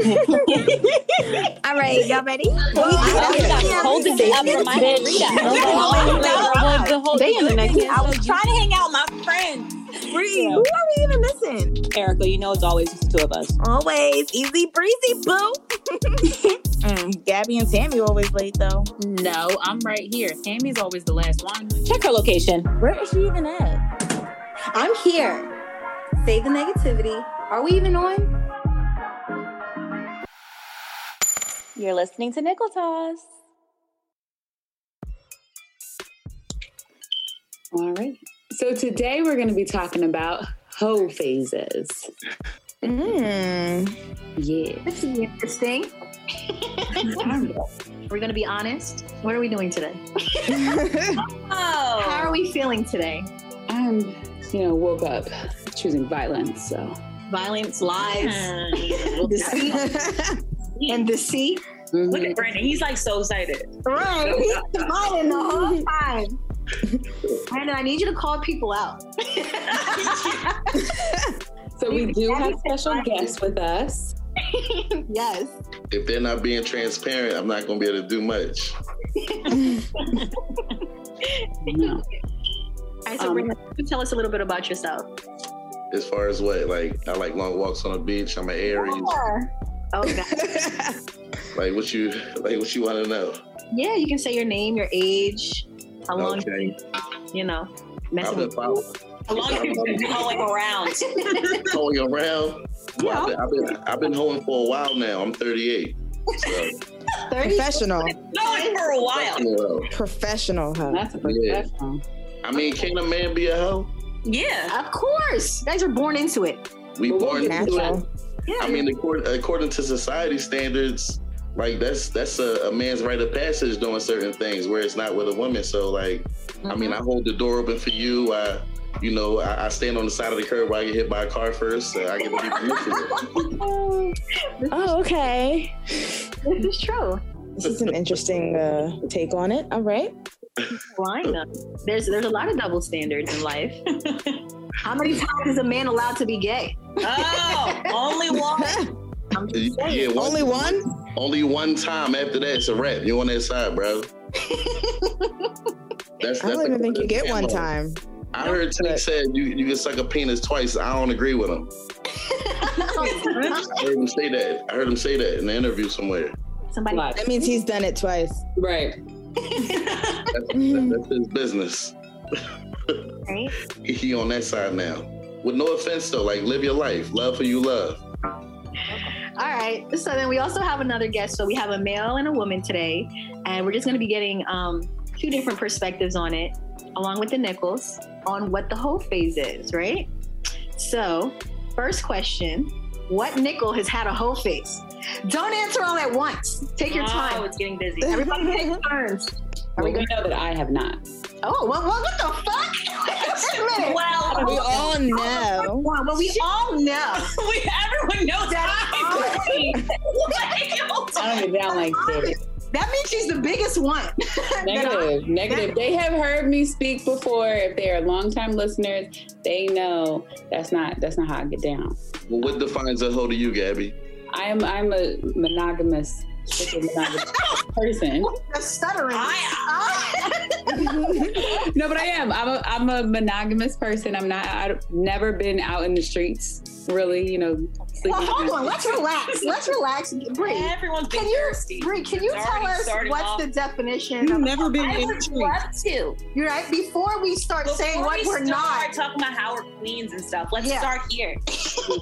All right, y'all ready? Hold the day up for my They in the next. I was trying to hang out with my friends. Bree, who are we even missing? Erica, you know it's always just the two of us. Always easy breezy, boo. mm, Gabby and Tammy always late though. No, I'm right here. Tammy's always the last one. Check her location. Where is she even at? I'm here. Save the negativity. Are we even on? You're listening to Nickel Toss. All right. So today we're going to be talking about hoe phases. Mm. Yeah. This is interesting. Are We're going to be honest. What are we doing today? Oh. How are we feeling today? I'm, you know, woke up choosing violence. So Violence, lies, deceit, and deceit. Mhm. Look at Brandon. He's like so excited. Right. He's smiling the whole time. Brandon, I need you to call people out. so we do have special guests with us. yes. If they're not being transparent, I'm not gonna be able to do much. No. All right, so Um, Brandon, tell us a little bit about yourself. As far as what, like I like long walks on the beach. I'm an Aries. Oh, God. Like what you, like what you want to know? Yeah, you can say your name, your age, how long, Okay. you know, I've messing been with following, How long have you been going around? hoeing around. Well, I've, been, I've been, I've been hoeing for a while now. I'm 38. So, Professional. Going for a while. you Professional, huh? That's a Yeah. professional. I mean, can a man be a hoe? Yeah. Of course. You guys are born into it. We Well, born into it. Natural. Yeah. I mean, according, according to society standards, like that's that's a, a man's right of passage doing certain things where it's not with a woman. So like, I mean, I hold the door open for you. I, you know, I, I stand on the side of the curb where I get hit by a car first. So I get to be permission. Oh, okay. this is true. This is an interesting uh, take on it. All right. Lineup. There's there's a lot of double standards in life. How many times is a man allowed to be gay? Oh, only one. I'm yeah, one, Only one? only one time. After that, it's a wrap. You on that side, bro. That's, that's I don't even think you get one time. I heard Tank said you, you can suck a penis twice. I don't agree with him. I heard him say that. I heard him say that in the interview somewhere. Somebody. That means he's done it twice. Right. That's, that's his business. Right? He on that side now. With no offense though, like live your life, love who you love. All right. So then we also have another guest. So we have a male and a woman today, and we're just going to be getting um, two different perspectives on it, along with the nickels, on what the whole phase is, right? So, first question: What nickel has had a whole face? Don't answer all at once. Take your Oh, time. it's getting busy. Everybody take turns. Are Well, we we good? know that I have not. Oh, what, what, what the fuck? Wait a. Well, We all know. Wow, but we all know. we, everyone knows That- that. I don't get down like this. That means she's the biggest one. Negative, Negative. negative. They have heard me speak before. If they are longtime listeners, they know that's not that's not how I get down. Well, what defines a hoe to you, Gabby? I'm I'm a monogamous, strictly monogamous person. The stuttering. No, but I am. I'm a I'm a monogamous person. I'm not. I've never been out in the streets. Really, you know. well, hold on. Let's relax. Let's relax. Brie, Everyone's can you, thirsty. Brie, can you tell us what's off. the definition? You've of never been I in the love to. You're right. Before we start Before saying what we we're start not. talking about how we're queens and stuff, let's Yeah. start here. so,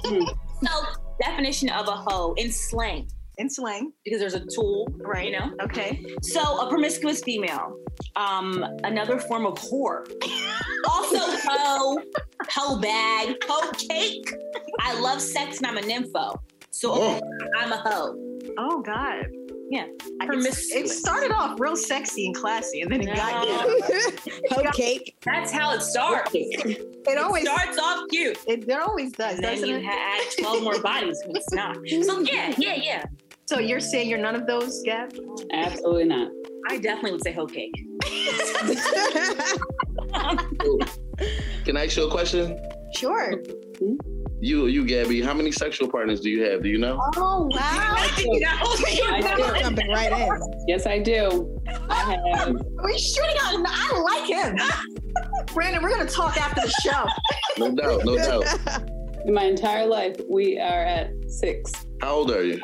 definition of a hoe in slang, in slang, because there's a tool, right? You know. Okay. So, a promiscuous female, um, another form of whore. also, hoe, hoe bag, hoe cake. I love sex and I'm a nympho. So, Oh. I'm a hoe. Oh God. Yeah. I- It started off real sexy and classy, and then it got No. Hoe cake. That's how it starts. it It always starts off cute. it, it always does. And then doesn't you it? ha- add 12 more bodies when it's not. So, yeah, yeah, yeah. So you're saying you're none of those, Gab? Absolutely not. I definitely would say hoe cake. Can I ask you a question? Sure. You, you, Gabby. How many sexual partners do you have? Do you know? Oh wow! I do. Jumping right in. Yes, I do. I have. We're shooting out. I like him. Brandon, we're gonna talk after the show. No doubt, no doubt. In my entire life, we are at six. How old are you?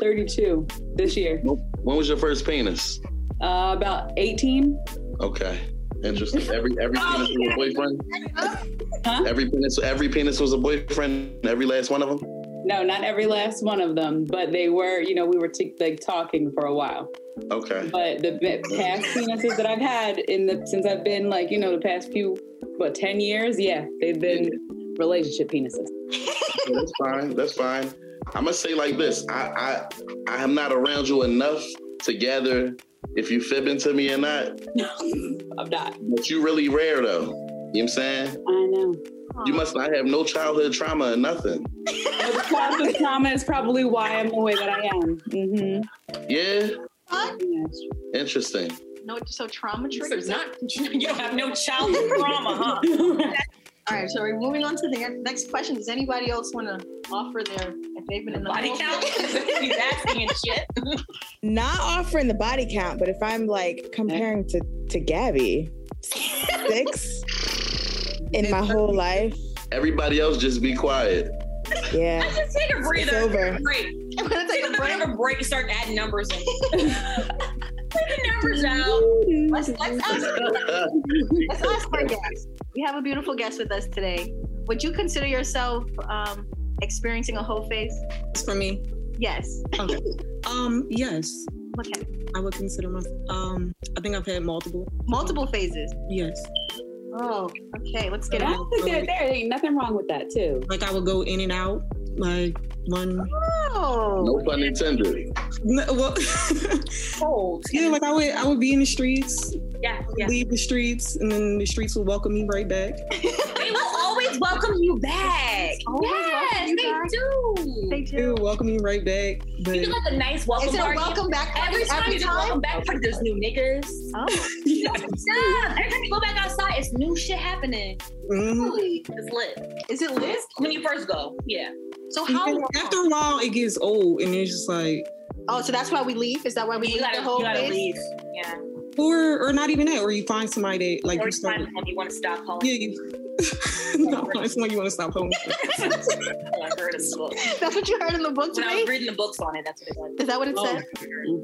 32 this year. When was your first penis? Uh, about 18. Okay, interesting. Every every penis was a boyfriend. Huh? Every penis, every penis was a boyfriend. Every last one of them. No, not every last one of them, but they were, you know, we were t- like talking for a while. Okay. But the past penises that I've had in the since I've been like, you know, the past few what, 10 years, yeah, they've been relationship penises. That's fine. That's fine. I'm gonna say like this. I I I am not around you enough to gather if you fibbing to me or not. No, I'm not. But you really rare though. You know what I'm saying? I know. You must not have no childhood trauma or nothing. But the childhood trauma is probably why I'm the way that I am. Mm-hmm. Yeah. Huh? Interesting. No, so trauma There's triggers. not. You have no childhood trauma, huh? All right, so we're moving on to the next question. Does anybody else want to offer their if they've been in the Body count? He's asking and shit. Not offering the body count, but if I'm like comparing to to Gabby, six in my whole life, Everybody else just be quiet. yeah, I Just take a breather. It's over. Take break. I'm gonna Take take a a break. break. a break start adding numbers in. Take the numbers out. Let's, let's, ask, let's ask our guest. We have a beautiful guest with us today. Would you consider yourself um, experiencing a whole face? It's for me. Yes. Okay. Um, yes, Okay. I would consider myself. Um, I think I've had multiple. Multiple phases. Yes, Oh, okay. Let's get I out. don't there, there ain't nothing wrong with that too. like I would go in and out. Like one. Oh. No pun intended. No, well, Cold. yeah, like I would. I would be in the streets, Yeah, yeah. leave the streets, and then the streets would welcome me right back. They will always welcome you back. Always yes, you they back. do. They They do. welcome you right back. But You do like a nice welcome Is it a party. welcome back party Every time you do welcome back party, there's new niggas. Oh. Stop. Every time you go back outside, it's new shit happening. mhm. It's lit. Is it lit? When you first go, yeah. So how long? after a while, it gets old, and it's just like, Oh, so that's why we leave? Is that why we You leave gotta, the whole you gotta face? leave. Yeah. or or not even that, or you find somebody that like Or you it's start. time you want to stop calling. Yeah, you. no, it's when you want to stop home. I heard in the book. That's what you heard in the book When I was reading the books on it, that's what it was. Is that what it Oh. said?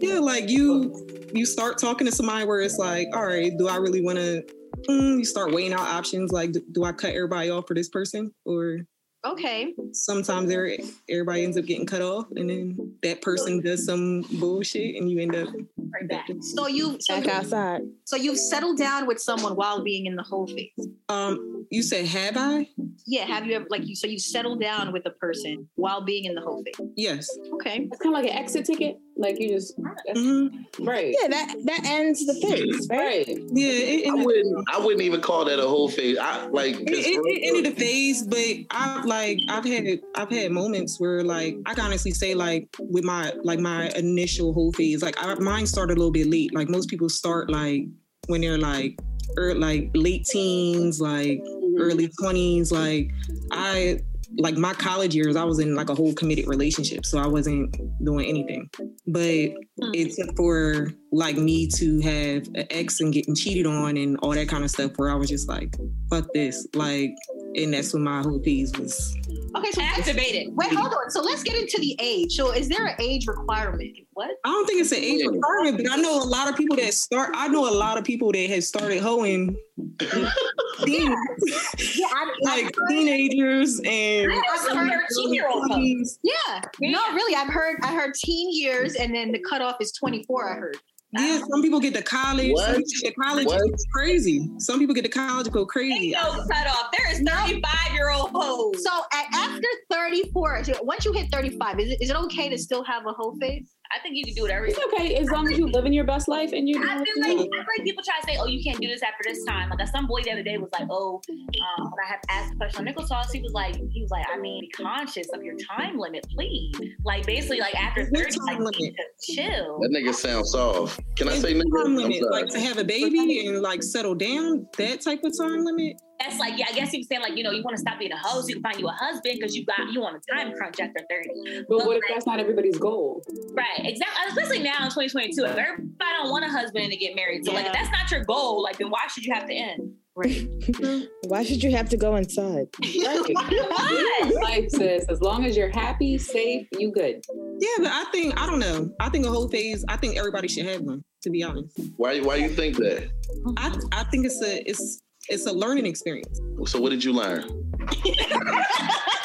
Yeah, like you you start talking to somebody where it's like, all right, do I really want to? Mm, you start weighing out options. Like, do, do I cut everybody off for this person, or Okay. sometimes there everybody ends up getting cut off, and then that person does some bullshit, and you end up Right back. So you so, back outside. so you've settled down with someone while being in the whole phase. Um, you said have I? Yeah, have you ever like you so you settled down with a person while being in the whole phase? Yes. Okay. It's kind of like an exit ticket. Like you just hmm right, Yeah, that that ends the phase, right? right. Yeah, it, I wouldn't. I wouldn't even call that a whole phase. I like it, it, it ended the phase, but I've like I've had I've had moments where like I can honestly say like with my like my initial whole phase, like I, mine started a little bit late. Like most people start like when they're like er, like late teens, like Mhm. early twenties. Like I like my college years, I was in like a whole committed relationship, so I wasn't doing anything. But hmm. it took for like me to have an ex and getting cheated on and all that kind of stuff, where I was just like, "Fuck this!" Like, and that's when my whole piece was. Okay, so let's- Activated. wait, hold on. So let's get into the age. So is there an age requirement? What? I don't think it's an age requirement, but I know a lot of people that start. I know a lot of people that have started hoeing. teen- Yeah, I, like teenagers and I know some 13 year old twenties. yeah. No, really, I've heard I heard teen years and then the cutoff is 24, I heard. Yeah, some people get to college. What? Some people get to college What? it's crazy. Some people get to college and go Ain't crazy. no cutoff. There is 35 year old hoes. So at, after 34, once you hit 35, is it, is it okay to still have a whole face? I think you can do whatever you It's okay as long as you're living your best life and you're I doing feel like I feel like people try to say, "Oh, you can't do this after this time." Like some boy the other day was like, "Oh," um, when I had asked a question on Nickel Sauce, he was like, "He was like, I mean, be conscious of your time limit, please." Like basically, like after What thirty, like time you need to chill. That nigga sounds soft. Can I It's say time nigga? I'm limit, like to have a baby and like settle down, that type of time limit. That's like, yeah, I guess he was saying like, you know, you want to stop being a hoe so you can find you a husband because you got you on a time crunch after 30. But what if that's not everybody's goal? Right, exactly. Especially now in 2022, if everybody don't want a husband to get married, so like if that's not your goal, like then why should you have to end? Right. Why should you have to go inside? Life says, as long as you're happy, safe, you good. Yeah, but I think I don't know. I think a whole phase. I think everybody should have one. To be honest, Why why do you think that? I I think it's a it's it's a learning experience. So what did you learn?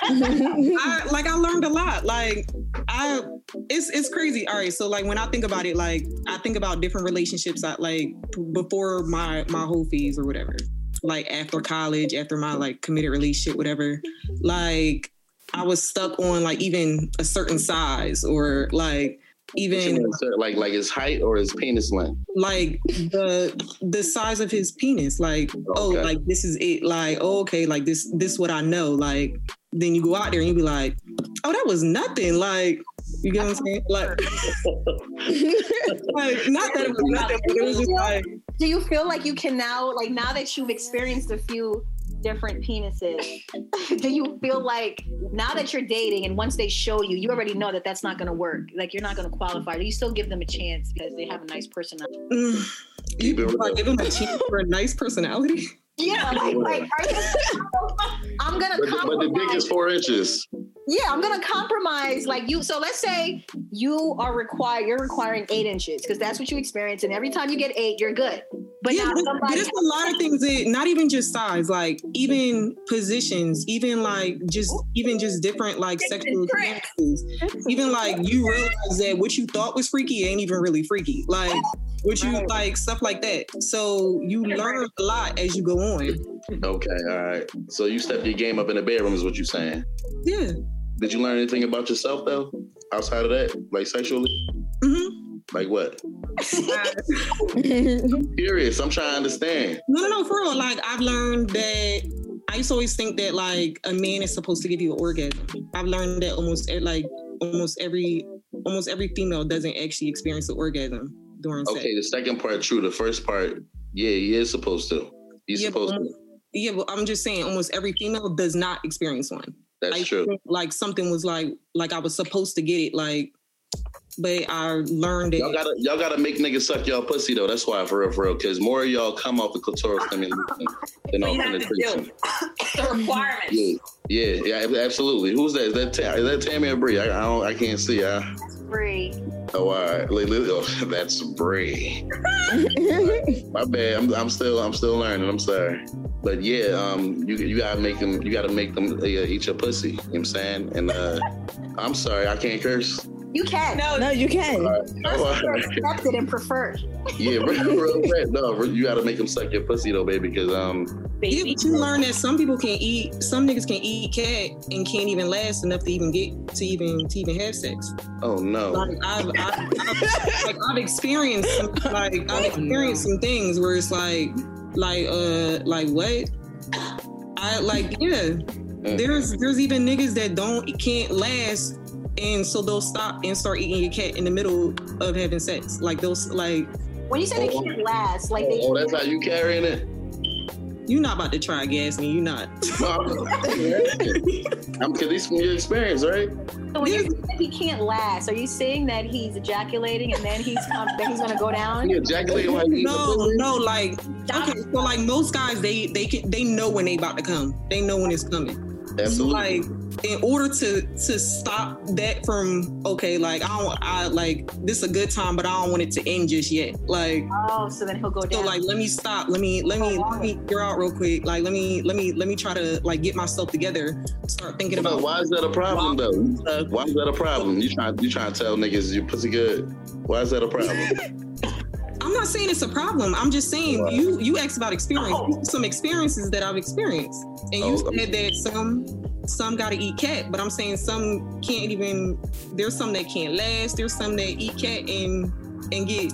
I like I learned a lot. Like I it's it's crazy. All right, so like when I think about it, like I think about different relationships I like before my my whole phase or whatever. Like after college, after my like committed relationship, whatever. Like I was stuck on like even a certain size or like even like like his height or his penis length. like the the size of his penis. Like oh like this is it. Like oh, okay like this this what i know. Like then you go out there and you be like oh that was nothing. Like you get what i'm saying? Like, like not that it was nothing but it was just like Do you feel like you can now, like now that you've experienced a few different penises, do you feel like now that you're dating and once they show you, you already know that that's not going to work? Like you're not going to qualify. Do you still give them a chance because they have a nice personality? mm, Keep it you real. give him a chance for a nice personality Yeah, like, like are you, I'm gonna But the, but the dick is four inches. Yeah, I'm gonna compromise. Like you, so let's say you are required, you're requiring eight inches because that's what you experience, and every time you get eight, you're good. But yeah, now but, somebody, a lot of things that not even just size, like even positions, even like just even just different like sexual experiences. Even like you realize that what you thought was freaky ain't even really freaky. Like what you Right. like stuff like that. So you learn a lot as you go on. Okay, all right. So you stepped your game up in the bedroom, is what you're saying. Yeah. Did you learn anything about yourself though, outside of that, like sexually? hmm Like what? I'm curious. I'm trying to understand. No, no, no, for real. Like I've learned that I used to always think that like a man is supposed to give you an orgasm. I've learned that almost like almost every almost every female doesn't actually experience an orgasm during sex. Okay, the second part true. The first part, yeah, he is supposed to. He's Yeah, but supposed to. Yeah, but I'm just saying almost every female does not experience one. That's I true. think, Like something was like like I was supposed to get it like but I learned it. Y'all gotta y'all gotta make niggas suck y'all pussy though. That's why for real, for real. Because more of y'all come off the clitoral stimulation than So off you have to penetration. the requirements. Yeah, yeah, yeah, absolutely. Who's that? Is that Ta- is that Tammy or Bree? I, I don't, I can't see. I, free. oh, all right. Oh, that's Bree. My bad. I'm, I'm still, I'm still learning. I'm sorry. But yeah, um, you you gotta make them, you gotta make them uh, eat your pussy. You know what I'm saying? And uh, I'm sorry, I can't curse. You can. No, no, you can. Oh, First, you're accepted and preferred. Yeah, real, real, real, no, you gotta make them suck your pussy though, baby, because um, Yeah, baby. but you learn that some people can eat, some niggas can eat cat and can't even last enough to even get to even to even have sex. oh no, Like I've, I've, I've like I've experienced some, like I've experienced some things where it's like like uh like what I like yeah. There's there's even niggas that don't can't last and so they'll stop and start eating your cat in the middle of having sex. Like those like When you say they Oh. can't last, like they oh, that's how you carrying it. You're not about to try gas me, You're not. No, I'm because these from your experience, right? So when you say he can't last, are you saying that he's ejaculating and then he's um, then he's gonna go down? You ejaculating while you eating the No, no, like okay, so like most guys, they they can they know when they about to come. They know when it's coming. Absolutely. Like in order to to stop that from okay, like I don't I like this is a good time, but I don't want it to end just yet. Like Oh, so then he'll go down. so like let me stop. Let me let me let me figure out real quick. Like let me let me let me try to like get myself together. Start thinking But about why is that a problem though? uh, Why is that a problem? You trying you trying to tell niggas you pussy good? Why is that a problem? I'm not saying it's a problem. I'm just saying Right. you you asked about experience. Oh. Some experiences that I've experienced, and you Oh, said that some some got to eat cat, but I'm saying some can't even. There's some that can't last. There's some that eat cat and and get.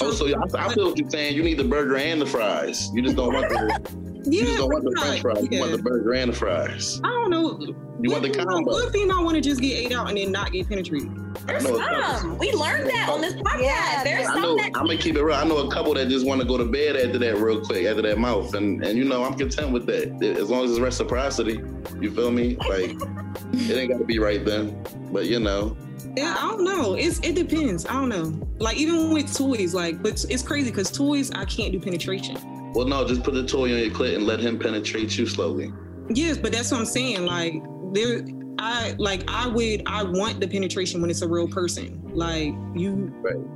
oh, so I, I feel what you're saying. You need the burger and the fries. You just don't want the. You Yeah, just don't want the french French fries. You want the burger and the fries. I don't know. You want the What- combo. What female want to just get ate out and then not get penetrated? There's know a couple. some. We learned that on this podcast. Yeah, There's I some know. that I'm gonna keep it real. I know a couple that just want to go to bed after that, real quick, after that mouth, and and you know I'm content with that as long as it's reciprocity. You feel me? Like it ain't got to be right then, but you know. Yeah, I don't know. It's it depends. I don't know. Like even with toys, like but it's, it's crazy because toys I can't do penetration. Well, no, just put the toy on your clit and let him penetrate you slowly. Yes, but that's what I'm saying. Like there, I like I would I want the penetration when it's a real person. Like you,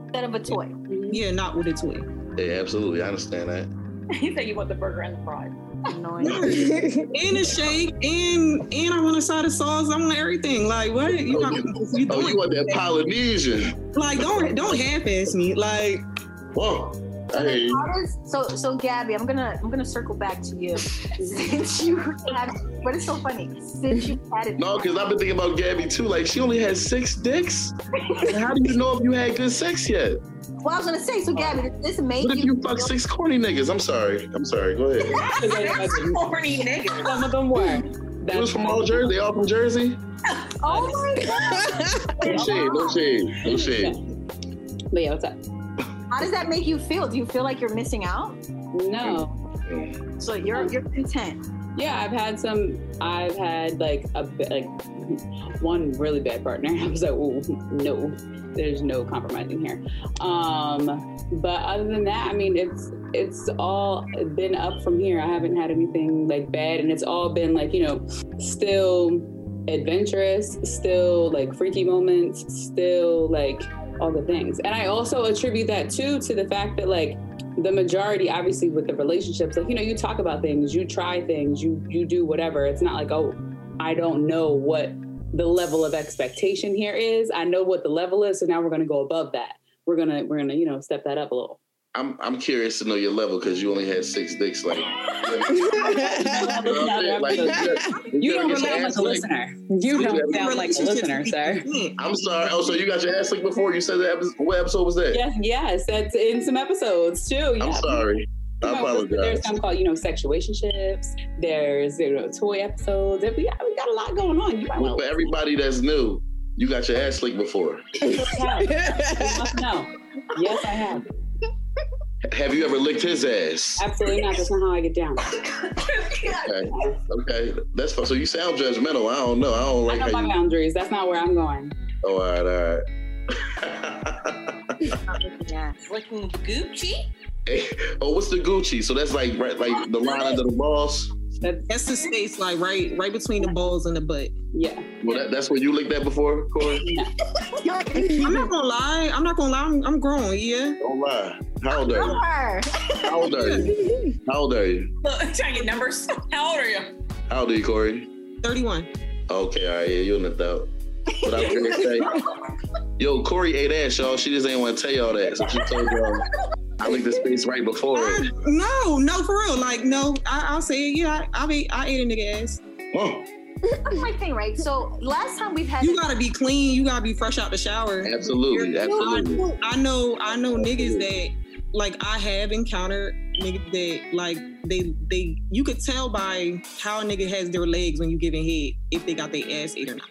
Instead of a toy. yeah, not with a toy. Yeah, absolutely. I understand that. he said you want the burger and the fries. Annoying. and a shake, and and I want a side of sauce. I want everything. Like what? You Oh, got you- oh, you Oh, doing you want that Polynesian? like don't don't half-ass me. Like Whoa. I hear you. How does- so so Gabby, I'm gonna I'm gonna circle back to you since you have but it's so funny since you had it. No, because I've been thinking about Gabby too. Like she only had six dicks. How do you know if you had good sex yet? Well, I was gonna say so Gabby, does this make What if you you fuck six corny niggas? I'm sorry. I'm sorry. Go ahead. Horny niggas. Some of them were. It was from all Jersey. They all from Jersey. Oh my god! No shade. No shade. No shade. But yeah, what's up? How does that make you feel? Do you feel like you're missing out? No. So you're you're content. Yeah, I've had some. I've had like a like one really bad partner. I was like, oh no, there's no compromising here. Um, but other than that, I mean, it's it's all been up from here. I haven't had anything like bad, and it's all been like you know, still adventurous, still like freaky moments, still like all the things. And I also attribute that too to the fact that like the majority obviously with the relationships like you know you talk about things you try things you you do whatever. It's not like oh i don't know what the level of expectation here is. I know what the level is so now we're going to go above that. We're going to we're going to you know step that up a little I'm I'm curious to know your level because you only had six dicks. Like, like, you don't ever get sound like a listener you don't sound like a listener sir I'm sorry. Oh, so you got your ass licked before? You said that episode, what episode was that? yes yes that's in some episodes too yeah. I'm sorry. I You know, apologize. There's some called, you know, sexuationships. There's you know, toy episodes. We got, we got a lot going on. You might For want everybody that's new, you got your ass licked before. to You must know. Yes, I have. Have you ever licked his ass? Absolutely not. That's not how I get down. Okay. Okay. That's fine. So you sound judgmental. I don't know. I don't I like know how my you. boundaries. That's not where I'm going. Oh, all right. All right. Yeah. Looking Gucci. oh, what's the Gucci? So that's like right, like the line under the balls. That's that's the space like right right between the balls and the butt. yeah. Well, that, that's where you licked that before, Corey. I'm not gonna lie. I'm not gonna lie. I'm, I'm grown. Yeah. Don't lie. How old are you? How old are you? How old are you? Look, trying to get numbers. How old are you? How old are you, Corey? 31. Okay, all right, yeah, you're in the doubt. But I was gonna say, yo, Corey ate ass, y'all. She just ain't want to tell y'all that, so she told y'all. I licked the space right before I, it. no, no, for real. Like, no, I, I'll say, yeah, I, I, be, I ate a nigga ass. Oh, That's my thing, right? So last time we've had You gotta be clean. You gotta be fresh out the shower. absolutely, absolutely. I know, I know niggas that like I have encountered niggas that like they they you could tell by how a nigga has their legs when you giving head if they got their ass ate or not.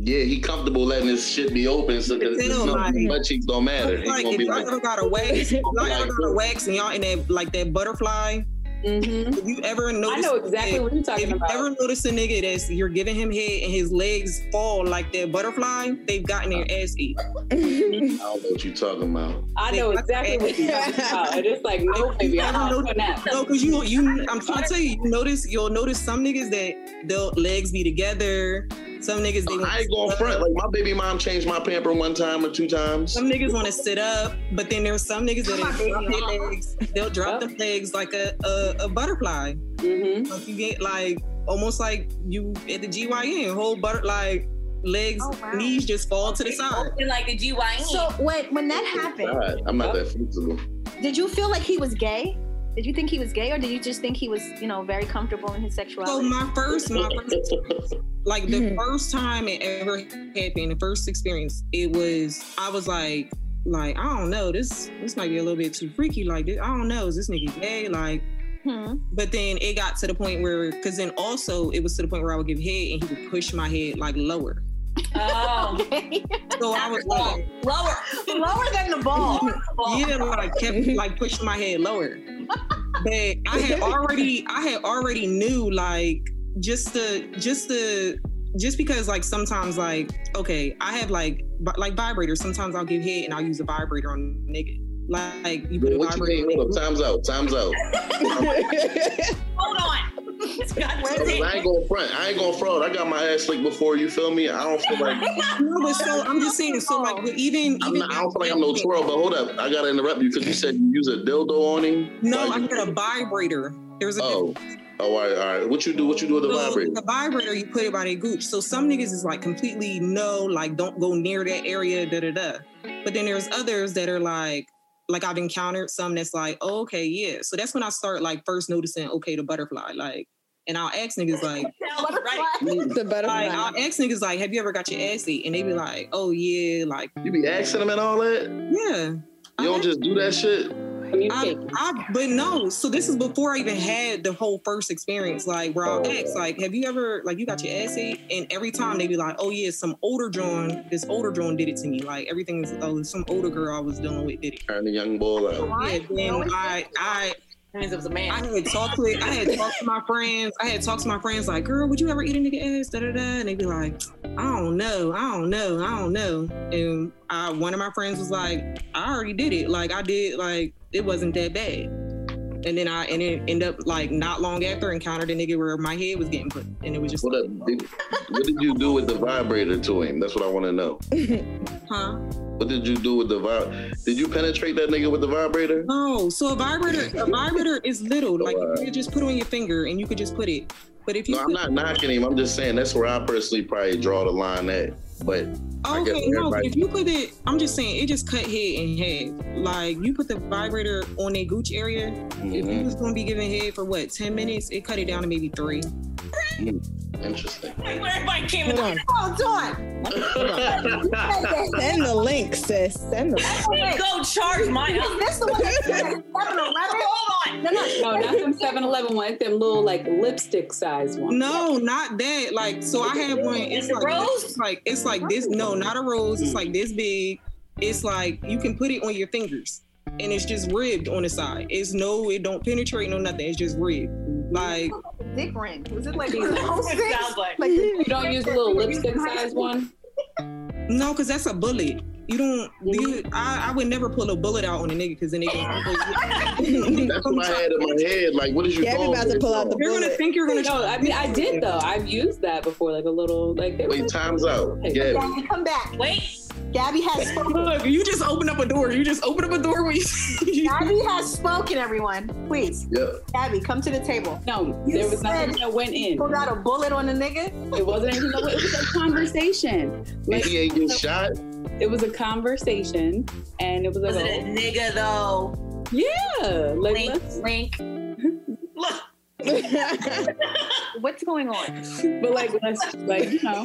Yeah, he comfortable letting his shit be open so that Tell no, like- butt cheeks don't matter. He Like gonna if be y'all like, ever got a wax, y'all ever got a wax and y'all in that like that butterfly. Mm-hmm. If you ever notice, I notice, know exactly what you're talking If talking you ever notice a nigga that's you're giving him head and his legs fall like that butterfly, they've gotten their ass eat. I don't know what you're talking about. I know exactly what you're talking about. It's like, no, baby, I'm not doing that. No, because you you I'm trying to tell you, you notice you'll notice some niggas that their legs be together. Some niggas they I ain't going front. Like my baby mom changed my pamper one time or two times. Some niggas want to sit up, but then there's some niggas that drop their legs. They'll drop Yep. the legs like a, a, a butterfly. Mm-hmm. Like you get like almost like you at the GYN, whole butter like legs, Oh, wow. knees just fall to the side. Like the GYN. So when when that happened, God, I'm not that flexible. did you feel like he was gay? Did you think he was gay, or did you just think he was, you know, very comfortable in his So sexuality? my first, my first like the Mhm. first time it ever happened, the first experience, it was I was like, like I don't know, this this might be a little bit too freaky. Like this, I don't know, is this nigga gay? Like Mhm. But then it got to the point where, because then also it was to the point where I would give head and he would push my head like lower. Oh, Okay. So I was like, lower. Lower than the ball. yeah, like kept like pushing my head lower. But I had already, I had already knew like just the, just the, just because like sometimes like okay, I have like vi- like vibrators. Sometimes I'll give head and I'll use a vibrator on a nigga. Like you put a What you vibrator. mean? Hold up, times out, times out. Hold on. God I ain't going front. I ain't going fraud. I got my ass licked before. You feel me? I don't feel like No, but so I'm just saying. So like, but even I'm even not, I don't feel like I'm no twirl. But hold up, I gotta interrupt you because you said you use a dildo on him. No, Why I you- had a vibrator. There's a Oh, oh, all right, all right. What you do? What you do with the So, vibrator? The vibrator, you put it by their gooch. So some niggas is like completely no, like don't go near that area, da da da. But then there's others that are like, like I've encountered some that's like, oh, okay, yeah. So that's when I start like first noticing, okay, the butterfly, like, and I'll ask niggas like, Sounds right. the like butterfly. I'll ask niggas like, have you ever got your ass ate? And they be like, oh yeah, like You be asking them and all that. yeah. You don't just do that shit. I, Communicate. I, but no. So this is before I even had the whole first experience, like where I'll Oh. ask, like, have you ever, like, you got your ass ate? And every time they be like, oh yeah, some older John, this older John did it to me. Like everything is, oh, some older girl I was dealing with did it. Turn the young boy out. Yeah, then I, I, means it was a man. I had talked with, I had talked to my friends. I had talked to my friends like, girl, would you ever eat a nigga ass? Da da da. And they'd be like, I don't know, I don't know, I don't know. And I, one of my friends was like, I already did it. Like I did, like it wasn't that bad. And then I and it ended up like not long after encountered a nigga where my head was getting put, and it was just What, up, did, what did you do with the vibrator to him? That's what I want to know. huh? What did you do with the vibrator? Did you penetrate that nigga with the vibrator? No, so a vibrator, a vibrator is little. Like you could just put on your finger and you could just put it. But if you No, I'm not knocking him. I'm just saying that's where I personally probably draw the line at. But Okay, no, if you put it, I'm just saying, it just cut head and head. Like, you put the vibrator on a gooch area. If you mhm, was gonna be giving head for what, 10 minutes, it cut it down to maybe three. Interesting. Like where everybody came in. Hold on. Oh, Send the link, sis. Send the link. Go charge mine Is up. this the one that's 7 Hold on. No, no. No, not them 7 Eleven ones, them little like lipstick size ones. No, not that. Like, so I have one, it's Is it like, rose? it's like, it's like this. No, not a rose. It's like this big. It's like, you can put it on your fingers. And it's just ribbed on the side. It's no, it don't penetrate, no nothing. It's just ribbed. Like, Dick ring. Was it like Jesus. one of It sounds like- Like You don't use a little lipstick size one? no, because that's a bullet. You don't. You, mm-hmm. I, I would never pull a bullet out on a nigga because then they can. That's what I had in my head. Like, what did you Gabby go about to pull out the You're gonna think you're gonna. No, I mean I did though. I've used that before, like a little like they were- Wait, time's out. Hey. Gabby. Gabby, come back. Wait. Gabby has spoken. Look, you just open up a door. You just open up a door when you. Gabby has spoken, everyone. Please. Yep. Gabby, come to the table. No, You there was nothing that went in. Pulled out a bullet on a nigga. It wasn't anything. It was a conversation. And Like, he ain't get shot. It was a conversation, and it was like, Was it a a, nigga though? yeah, like Link, let's, link. Look. What's going on? but like let's like you know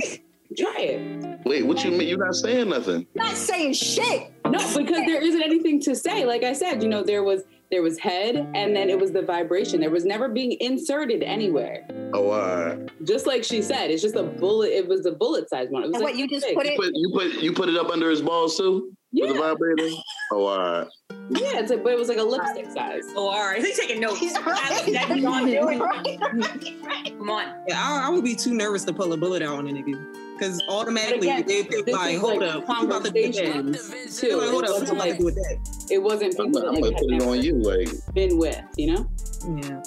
try it. Wait, what you mean? You're not saying nothing. Not saying shit. No, because there isn't anything to say. Like I said, you know, there was there was head, and then it was the vibration. There was never being inserted anywhere. Oh, all right. Just like she said, it's just a bullet. It was a bullet size one. It was And like what you just big. put You it. put you put you put it up under his balls too with the Yeah, vibrator. Oh, all right. yeah. It's like, but it was like a lipstick size. Oh, all right. He's taking notes. He's That's right. that's on doing. Come on. Yeah, I, I would be too nervous to pull a bullet out on a nigga because automatically But again, they think This like, hold like up, what you about to do with that? too. Like, hold It up, what you wasn't about to like with that? it wasn't I'm, gonna- I'm that gonna put it on you. Like, been with, you know. Yeah.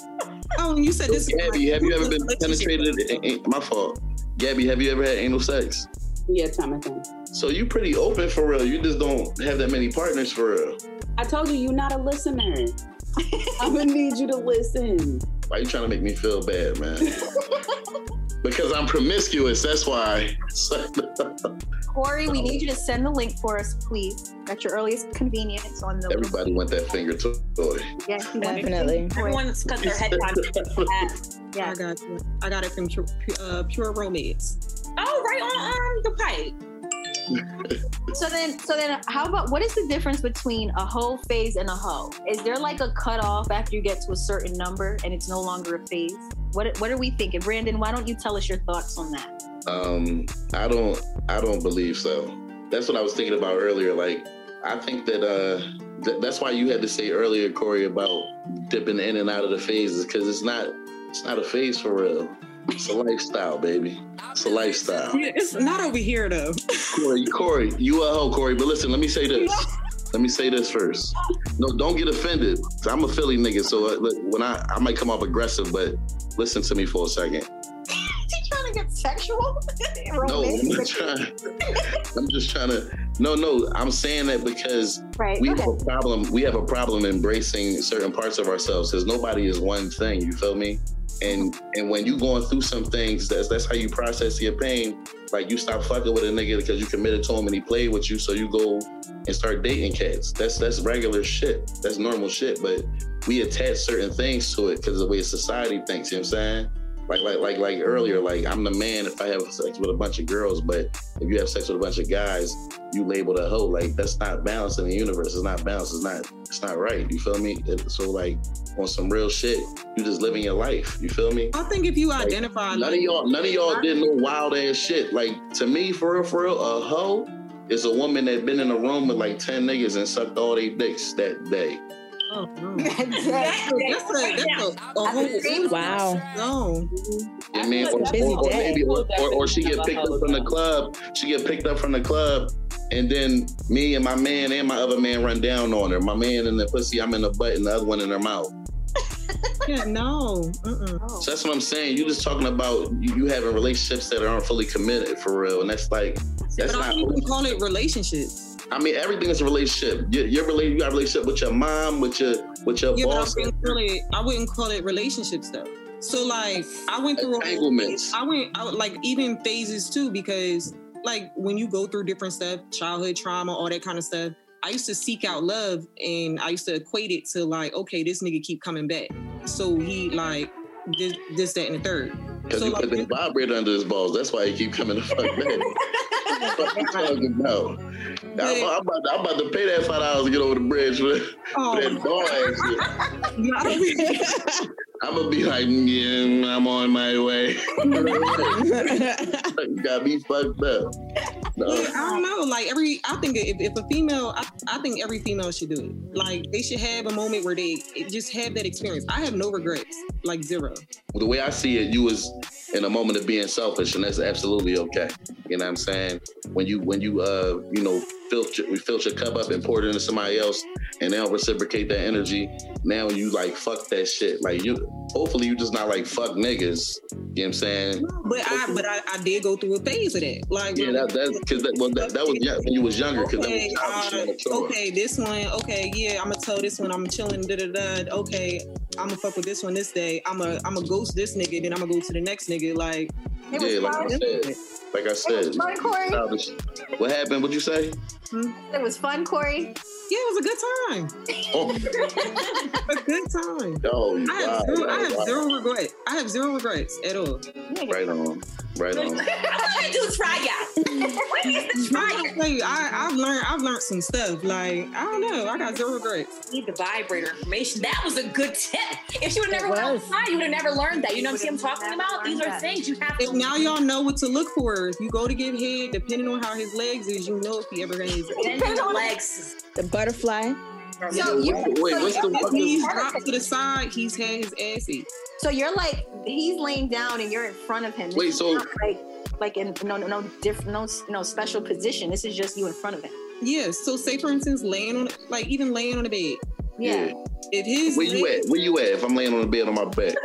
Oh, you said this. Gabby, have you ever been penetrated? in- in- my fault. Gabby, have you ever had anal sex? Yeah, time I think. So you pretty open for real. You just don't have that many partners for real. I told you you're not a listener. I'm gonna need you to listen. Why you trying to make me feel bad, man? because I'm promiscuous. That's why. Corey, we need you to send the link for us, please, at your earliest convenience on the. Everybody want that finger toy. Yes, Definitely. Everyone's cut their head time. Yeah. I got you. I got it from Pure, uh, Pure Romance. Oh, right on um, the pipe. So then, so then, how about what is the difference between a hoe phase and a hoe? Is there like a cutoff after you get to a certain number and it's no longer a phase? What What are we thinking, Brandon? Why don't you tell us your thoughts on that? Um, I don't I don't believe so. That's what I was thinking about earlier. Like, I think that uh th- that's why you had to say earlier, Corey, about dipping in and out of the phases, because it's not it's not a phase for real. It's a lifestyle, baby. It's a lifestyle. Yeah, it's not over here though. Corey, Corey, you a hoe, Corey. But listen, let me say this. Let me say this first. No, don't get offended. I'm a Philly nigga, so uh, look, when I I might come off aggressive, but listen to me for a second. He trying to get sexual? No, I'm not trying. I'm just trying to. No, no, I'm saying that because Right. we okay. have a problem. We have a problem embracing certain parts of ourselves because nobody is one thing. You feel me? And and when you going through some things, that's that's how you process your pain. Like you stop fucking with a nigga because you committed to him and he played with you, so you go and start dating cats. That's that's regular shit. That's normal shit. But we attach certain things to it because of the way society thinks. You know what I'm saying? Like like like like earlier, like I'm the man if I have sex with a bunch of girls, but if you have sex with a bunch of guys, you labeled a hoe. Like that's not balance in the universe. It's not balance. It's not. It's not right. You feel me? So like on some real shit, you just living your life. You feel me? I think if you identify, None of y'all, none of y'all did no wild ass shit. Like to me, for real, for real, a hoe is a woman that been in a room with like ten niggas and sucked all their dicks that day. Oh, no. That's That's a, that's a, a whole Wow. no. I mean, or, or, or maybe, or, or, or she get picked up from the club. She get picked up from the club, and then me and my man and my other man run down on her. My man in the pussy, I'm in the butt, and the other one in her mouth. Yeah, no. Uh-uh. Oh. So that's what I'm saying. You just talking about you, you having relationships that aren't fully committed for real, and that's like that's But I not. don't even call it relationships. I mean, everything is a relationship. Related. You got a relationship with your mom, with your with your Yeah, but I boss. wouldn't call it. I wouldn't call it relationships though. So like, I went through a whole Entanglements. I went out like even phases too because like when you go through different stuff, childhood trauma, all that kind of stuff. I used to seek out love and I used to equate it to like, okay, this nigga keep coming back. So he like this, this, that, and the third. Because So you like, put the vibrator under his balls. That's why he keep coming to fuck back. what you talking about? I'm, I'm, about to, I'm about to pay that five dollars to get over the bridge for, for oh, that shit. not a- I'm gonna be like, yeah, I'm on my way. you got me fucked up. No. Yeah, I don't know. Like every, I think if, if a female, I, I think every female should do it. Like they should have a moment where they just have that experience. I have no regrets, like zero. the way I see it, you was in a moment of being selfish, and that's absolutely okay. You know what I'm saying? When you when you uh you know filter we filter your cup up and pour it into somebody else, and they don't reciprocate that energy. Now you like fuck that shit. Like you, hopefully you just not like fuck niggas. You know what I'm saying? But I, but I, I did go through a phase of that. Like Yeah, that that's because that, well, that, that was yeah, when you was younger. Because okay, that was childish uh, okay, this one, okay, yeah, I'm gonna tell this one I'm chilling, da da da. Okay, I'm gonna fuck with this one this day. I'm a I'm gonna ghost this nigga, then I'm gonna go to the next nigga. Like, It was Yeah, like fun. I said, like I It said, was fun, Corey. What happened? What'd you say? Hmm? It was fun, Corey. Yeah, it was a good time. Oh, A good time. oh I have wow, zero, I have wow. zero regrets. I have zero regrets at all. Right on, right on. I want to do try out. What is the try I, tell you, I, I've learned I've learned some stuff. Like I don't know, I got zero regrets. Need the vibrator information. That was a good tip. If you would never It went outside, you would have never learned that. You know what I'm talking about? These are things you have If to now y'all know what to look for, if you go to give head, depending on how his legs is, you know if he ever has Then the legs. The butterfly. So you, Wait, wait, what's the His what knees dropped to the side, he's had his ass eat. so you're like he's laying down and you're in front of him. This Wait, so- like like in no no no different no no special position. This is just you in front of him. Yeah. So say for instance, laying on like even laying on the bed. Yeah. If his Where you at? Where you at? If I'm laying on the bed on my back,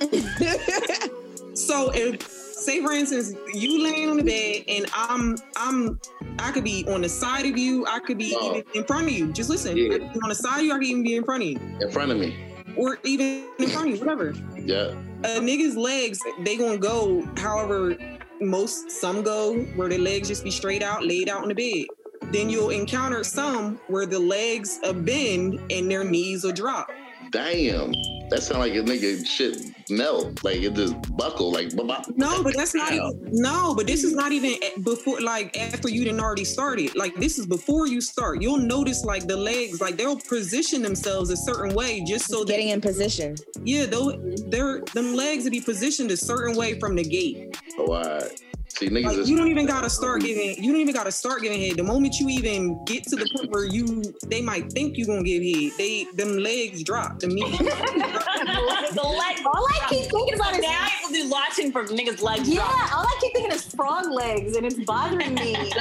So if say for instance, you laying on the bed and I'm I'm I could be on the side of you, I could be Oh. even in front of you. Just listen. Yeah. I could be on the side of you, I could even be in front of you. in front of me. Or even in front of you, whatever. Yeah. a nigga's legs, they gonna go however most some go where the legs just be straight out, laid out on the bed. Then you'll encounter some where the legs are bend and their knees will drop. Damn. That sound like a nigga shit melt. Like it just buckle. Like blah, blah. No, but that's not even, no, but this is not even before like after you didn't already started. Like this is before you start. You'll notice like the legs, like they'll position themselves a certain way just so that Getting in position. yeah, they'll they're them legs will be positioned a certain way from the gate. Oh, all right. See, niggas Like is you don't even gotta start giving you don't even gotta start giving head. The moment you even get to the point where you they might think you gonna give head, they them legs drop. The meat the leg. All I keep thinking about is now people do launching for niggas' legs. yeah. drop. All I keep thinking is frog legs, and it's bothering me.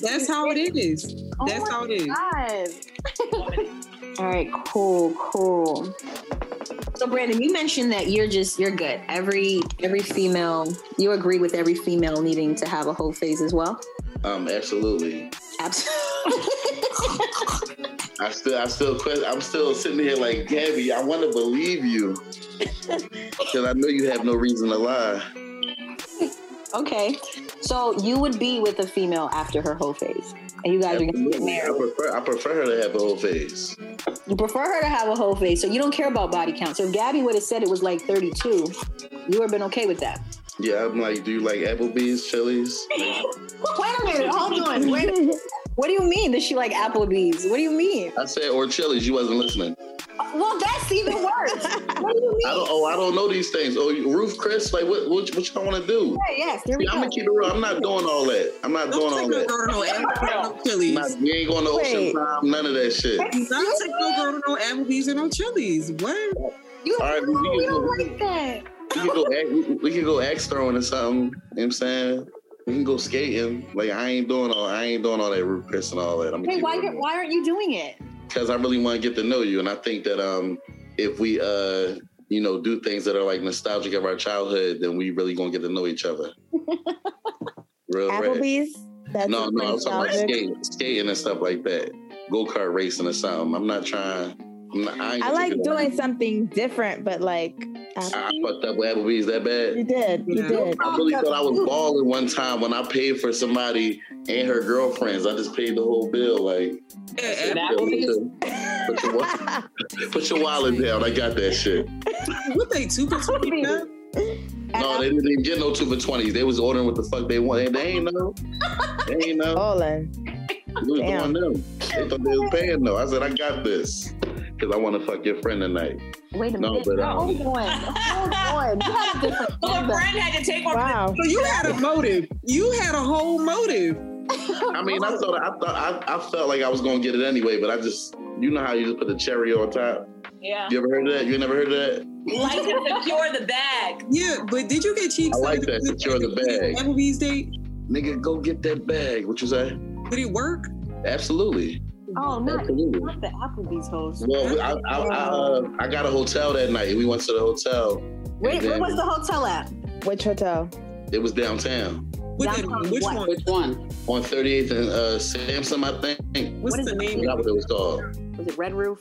that's how it is. Oh That's my how it is. God. All right, cool, cool. So Brandon, you mentioned that you're just you're good. Every every female, you agree with every female needing to have a whole phase as well. um, absolutely. Absolutely. I still, I still, quest- I'm still sitting here like Gabby. I want to believe you because I know you have no reason to lie. okay, so you would be with a female after her whole phase, and you guys are gonna get Absolutely. I prefer, I prefer her to have a whole face. You prefer her to have a whole face, so you don't care about body count. So if Gabby would have said it was like 32, you would have been okay with that. Yeah, I'm like, do you like Applebee's, Chili's? Wait a minute, hold on. Wait. What do you mean? Does she like Applebee's? What do you mean? I said or Chili's. You wasn't listening. Well, that's even worse. what do you mean? I don't. Oh, I don't know these things. Oh, Ruth's Chris, like what? What, what you want to do? Yeah, yes, there we I'm gonna keep it real. I'm not doing all that. I'm not doing Don't all take no that. girl to no Applebee's, no I'm Chili's. not, we ain't going to Ocean Wait. Time. None of that shit. Don't take no girl to no Applebee's or no Chili's. What? You All right, we- no, we we can don't go- like that. We can go. act- We, we can go axe throwing or something. You know what I'm saying? We can go skating. Like I ain't doing all. I ain't doing all that Ruth's Chris and all that. I'm Hey, why why aren't you doing it? Because I really want to get to know you, and I think that um, if we uh, you know, do things that are like nostalgic of our childhood, then we really gonna get to know each other. Real. Applebee's. That's No, no, I'm talking about skating, skating and stuff like that. Go kart racing or something. I'm not trying. I'm not, I, I like doing something different, but like I, I fucked up with Applebee's that bad. You did. You did. I really thought I was balling one time when I paid for somebody and her girlfriends. I just paid the whole bill. Like, Yeah, put your, put your, wa- put your wallet down. I got that shit. what they two for twenty? No, they didn't even get no two for twenties. They was ordering what the fuck they want. They ain't know. They ain't know. Olin. We was Damn. doing them. They thought they was paying though. I said, I got this. Cause I want to fuck your friend tonight. Wait a No, minute. but, um, hold on. Hold on. You have a different Well, a friend had to take one. Wow. So you had a motive. You had a whole motive. I mean, I thought I thought I, I felt like I was gonna get it anyway, but I just you know how you just put the cherry on top. Yeah. You ever heard of that? You never heard of that? Like to secure the bag. Yeah, but did you get cheeks? I like that, secure the bag. Applebee's date. Nigga, go get that bag. What you say? Did it work? Absolutely, Oh, not, absolutely. not the Applebee's host. Well, I I, I, uh, I got a hotel that night. We went to the hotel. Wait, and where was the hotel at? Which hotel? It was downtown Which, Downtown which what? one? Which one? on 38th and uh, Sansom, I think. What's What is the it? I name? forgot what it was called. Was it Red Roof?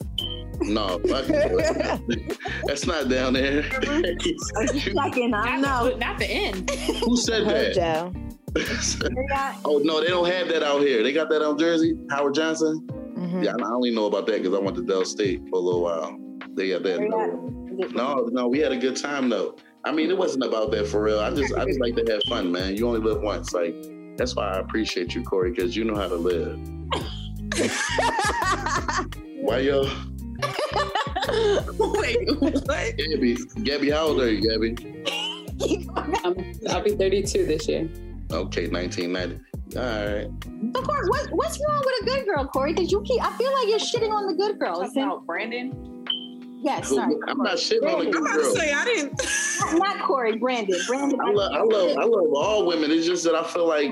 No, fuck that's not down there. Checking, I don't know. Not the end. Who said that? Hotel. Oh no, they don't have that out here. They got that on Jersey. Howard Johnson. Mhm. Yeah, I only know about that because I went to Del State for a little while. They got that. Marriott? No, no, we had a good time though. I mean, it wasn't about that for real. I just, I just like to have fun, man. You only live once. Like that's why I appreciate you, Corey, because you know how to live. Why yo, Wait, what? Gabby? Gabby, how old are you, Gabby? I'm, I'll be 32 this year. Okay, 1990. All right. So, Corey, what, what's wrong with a good girl, Corey? Because you keep, I feel like you're shitting on the good girls. About Brandon. Yes, Who- sorry. I'm not shitting on a I'm good about to say I didn't. Not Corey, Brandon. Brandon. I love, I love, I love all women. It's just that I feel like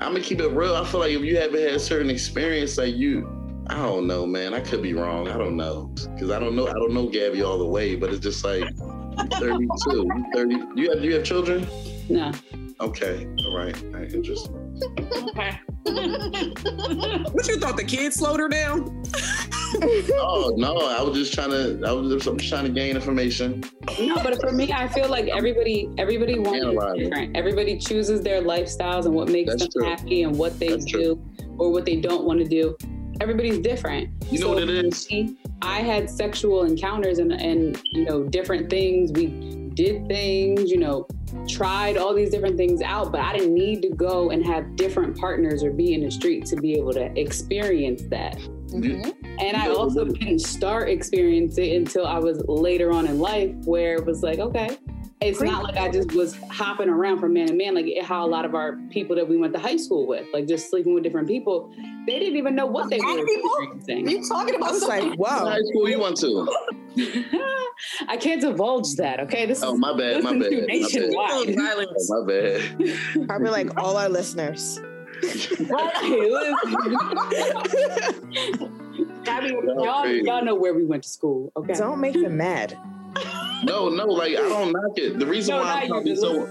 I'm gonna keep it real. I feel like if you haven't had a certain experience, like you, I don't know, man. I could be wrong. I don't know because I don't know. I don't know Gabby all the way, but it's just like 32. You 30. You have you have children? No. Okay, all right. All right, Interesting. Okay. What you thought the kids slowed her down? Oh no, I was just trying to. I was just, I'm just trying to gain information. No, but for me, I feel like everybody, everybody wants Analyze it. different. Everybody chooses their lifestyles and what makes That's them true. happy and what they That's do or what they don't want to do. everybody's different. You know So what it is? me, I had sexual encounters and and you know different things. We did things, you know, tried all these different things out, but I didn't need to go and have different partners or be in the street to be able to experience that. You- And I also didn't start experiencing it until I was later on in life, where it was like, okay, it's not like I just was hopping around from man to man, like how a lot of our people that we went to high school with, like just sleeping with different people, they didn't even know what they were people? experiencing. you talking I about was like, What wow. high school you went to? I can't divulge that. Okay, this Oh, is my bad, this my is bad, my bad. nationwide. Violence. Oh, my bad. Probably like all our listeners. I mean, y'all, y'all know where we went to school. Okay, Don't make them mad. No, no, like I don't knock it. The reason No, why I'm you, probably so.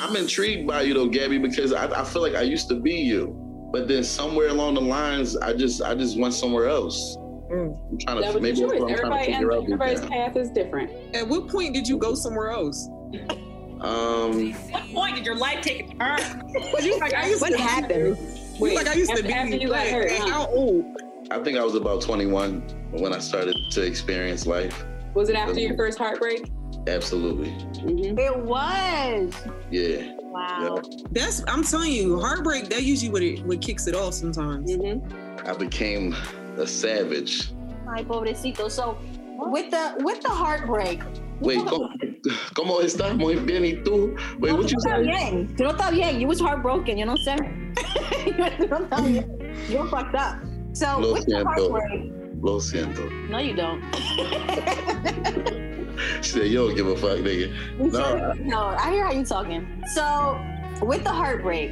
I'm intrigued by you though, Gabby, because I, I feel like I used to be you, but then somewhere along the lines, I just I just went somewhere else. Mm. I'm trying That to maybe that's what I'm trying to figure out. everybody's down. path is different. At what point did you go somewhere else? Um, what point did your life take a turn? Like, I used What to- happened? Wait, like I used after, to be. after you got hurt. huh? How old? I think I was about 21 when I started to experience life. Was it after your first heartbreak? Absolutely, Mm-hmm. It was. yeah. Wow. yeah. That's I'm telling you, heartbreak. That usually what it what kicks it off sometimes. Mm-hmm. I became a savage. Ay, pobrecito. So, with the with the heartbreak. Wait, ¿cómo, cómo estás? Muy bien, ¿y tú? Wait, what you está say? bien. Tú no está bien. You was heartbroken. You know what I'm saying? you no está bien. You're fucked up. So Lo with the heartbreak. Lo siento. No, you don't. She said, you don't give a fuck, nigga. No, no, I hear how you talking. So with the heartbreak,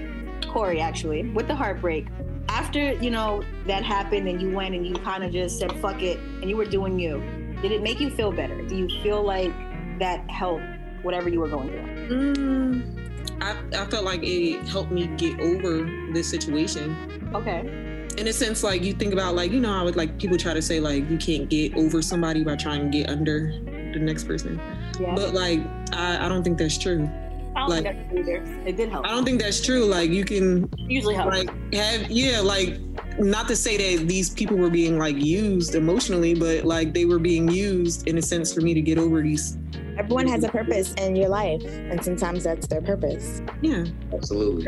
Corey, actually, with the heartbreak, after you know that happened and you went and you kind of just said fuck it and you were doing you, did it make you feel better? Do you feel like that helped whatever you were going through? Mm, I I felt like it helped me get over this situation. Okay. In a sense, like you think about like you know, I would like people try to say like you can't get over somebody by trying to get under the next person, Yeah. but like I, I don't think that's true. I don't like- think that's either. It did help. I don't think that's true. Like you can usually help. like have yeah like not to say that these people were being like used emotionally but like they were being used in a sense for me to get over these Everyone has a purpose in your life, and sometimes that's their purpose. yeah absolutely.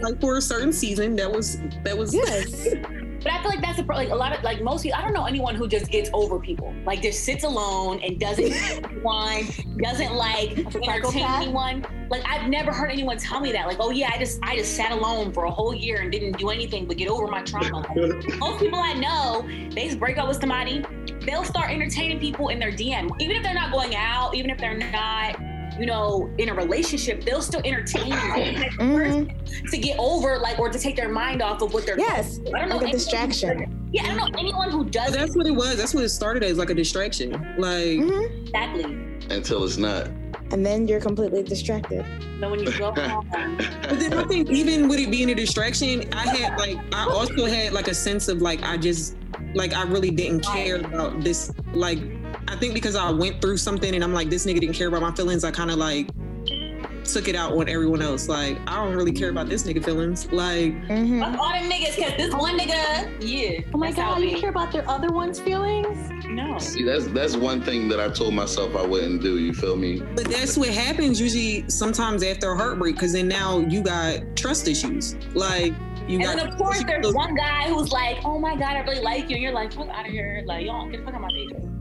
like for a certain season that was that was Yes. But I feel like that's a, pro- like a lot of like most people. I don't know anyone who just gets over people. Like just sits alone and doesn't one doesn't like entertain anyone. Like I've never heard anyone tell me that. Like oh yeah, I just I just sat alone for a whole year and didn't do anything but get over my trauma. most people I know, they just break up with somebody, they'll start entertaining people in their DM, even if they're not going out, even if they're not. You know, in a relationship, they'll still entertain the next person Mhm. to get over, like, or to take their mind off of what they're. Yes. I don't know Like a anyone who distraction. Yeah, I don't know anyone who does but that's what it was that's what it started as like a distraction like Mhm. exactly. Until it's not. And then you're completely distracted. So when you go home, but then i think even with it being a distraction i had like i also had like a sense of like i just like i really didn't care about this like i think because i went through something and i'm like this nigga didn't care about my feelings i kind of like took it out on everyone else like i don't really care about this nigga feelings like Mhm. fuck all them niggas, cause this one nigga, yeah. Oh my god, you care about their other one's feelings? No. See, that's that's one thing that I told myself I wouldn't do. You feel me? But that's what happens usually sometimes after a heartbreak, because then now you got trust issues. Like you And then of course there's one guy who's like, oh my god, I really like you, and you're like, fuck out of here, like, you don't get the fuck out of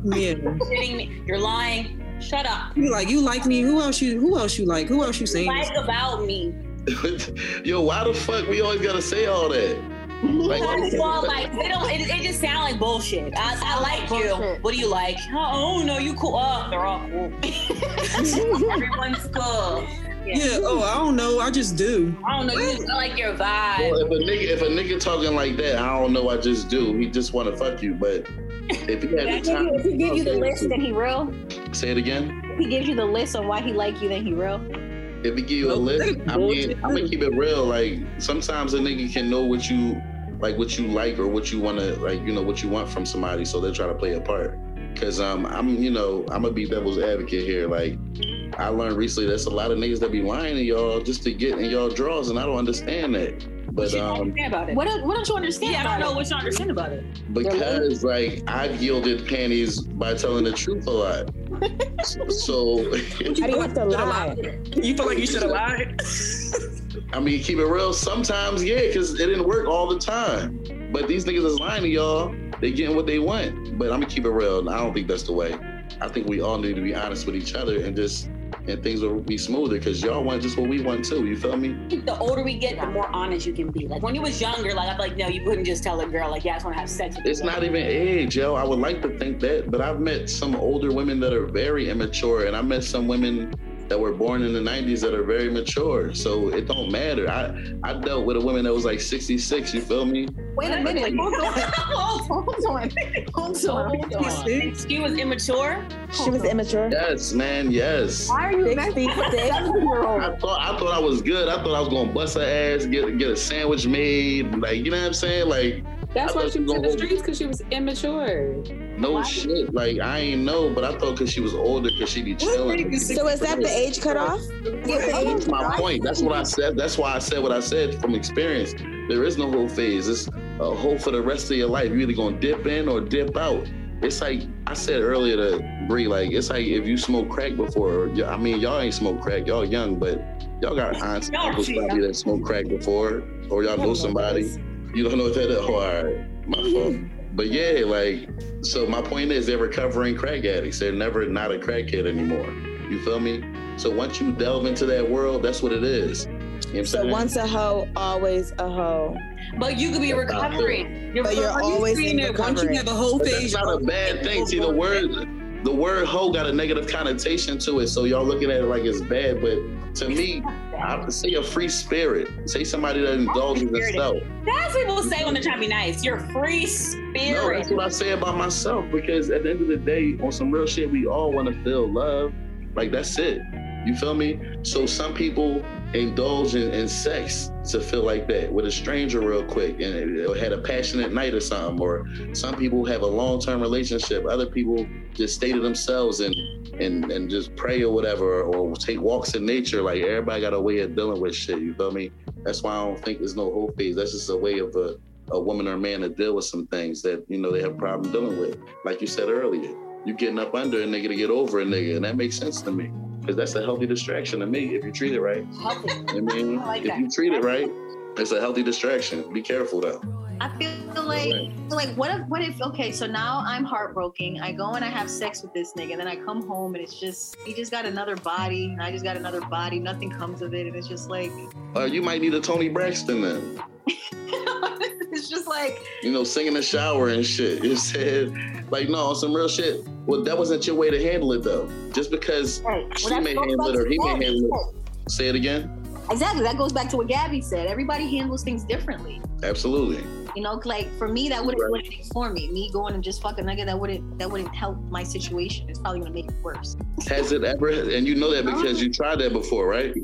my face. yeah. Kidding me? You're lying. Shut up. You like you like me. Who else you who else you like? Who else you saying? this Like about me. Yo, why the fuck we always gotta say all that? Like, well, like they don't. It, it just sound like bullshit. I, I like you. What do you like? Oh, no, you cool. Oh, they're all cool. Everyone's cool. Yeah, oh, I don't know. I just do. I don't know. You just I like your vibe. Well, vibe. if a nigga if a nigga talking like that, I don't know. I just do. He just want to fuck you. But if he had the time, If he gives you the list, then he real. say it again. If he gives you the list of why he like you, then he real. If he give you a list, I mean, I'm gonna keep it real. Like sometimes a nigga can know what you like, what you like, or what you want to like. You know what you want from somebody, so they try to play a part. Cause um, I'm, you know, I'm gonna be devil's advocate here. Like, I learned recently that's a lot of niggas that be lying to y'all just to get in y'all draws, and I don't understand that. But What um, understand about it? What don't, what don't you understand? yeah, I don't know it? what you understand about it. because like I've yielded panties by telling the truth a lot. so How do you have to lie? You feel like you should have lied? I mean, keep it real. Sometimes, yeah, because it didn't work all the time. But these niggas is lying to y'all. They getting what they want. But I'm gonna keep it real. And I don't think that's the way. I think we all need to be honest with each other and just and things will be smoother because y'all want just what we want too. You feel me? I think the older we get, the more honest you can be. Like when you was younger, like I'm like, no, you couldn't just tell a girl like, yeah, I just want to have sex. with you. It's not even age, yo. I would like to think that, but I've met some older women that are very immature, and I met some women that were born in the 90s that are very mature. So it don't matter. I I dealt with a woman that was like 66. You feel me? Wait a minute. Hold on. Hold on. Hold on. Hold on. She was immature. She was immature. Yes, man. Yes. Why are you 66. I thought I thought I was good. I thought I was gonna bust her ass, get get a sandwich made, like you know what I'm saying? Like That's I why she was in the streets because she was immature. No Why? shit. Like I ain't know, but I thought because she was older, because she be chilling. So is that the age cutoff? That's my point. That's what I said. That's why I said what I said from experience. There is no whole phase. It's a whole for the rest of your life. You're either gonna dip in or dip out. It's like I said earlier to Bree, like it's like if you smoke crack before. I mean, y'all ain't smoked crack. Y'all young, but y'all got aunts and Y'all uncles probably that smoked crack before, or y'all know somebody. You don't know what that is. Oh, all right, my fault. But yeah, like, so my point is they're recovering crack addicts. They're never not a crackhead anymore. You feel me? So once you delve into that world, that's what it is. You know what So saying? once a hoe, always a hoe. But you could be recovering. You're But you're always Saying in that once you have a whole But phase, that's not a bad thing. See, the word, the word "hoe" got a negative connotation to it, so y'all looking at it like it's bad. But to me, I say a free spirit. Say somebody that indulges in Spirit. That's what people say when they're trying to be nice. You're free No, spirit. that's what I say about myself because at the end of the day, on some real shit, we all want to feel love. Like that's it. You feel me? So some people indulge in, in sex to feel like that with a stranger real quick and had a passionate night or something. Or some people have a long term relationship. Other people just stay to themselves and and and just pray or whatever or take walks in nature. Like everybody got a way of dealing with shit. You feel me? That's why I don't think there's no whole phase. That's just a way of a a woman or a man to deal with some things that you know they have a problem dealing with. Like you said earlier, you getting up under a nigga to get over a nigga, and that makes sense to me because that's a healthy distraction to me if you treat it right. Healthy. I mean, I like if that. you treat it right, it's a healthy distraction. Be careful though. I feel like, like, what if, what if, okay, so now I'm heartbroken. I go and I have sex with this nigga, and then I come home and it's just, he just got another body, and I just got another body. Nothing comes of it, and it's just like, Uh, you might need a Toni Braxton then. It's just like, You know, singing in the shower and shit. You said, like, no, some real shit. Well, that wasn't your way to handle it though. Just because right. she that may handle it or to he may Gabby handle said. it. Say it again. Exactly. That goes back to what Gabby said. Everybody handles things differently. Absolutely. You know, like for me, that wouldn't Right. do anything for me. Me going and just fucking a nigga, that wouldn't that wouldn't help my situation. It's probably gonna make it worse. Has it ever? And you know that uh-huh. because you tried that before, right?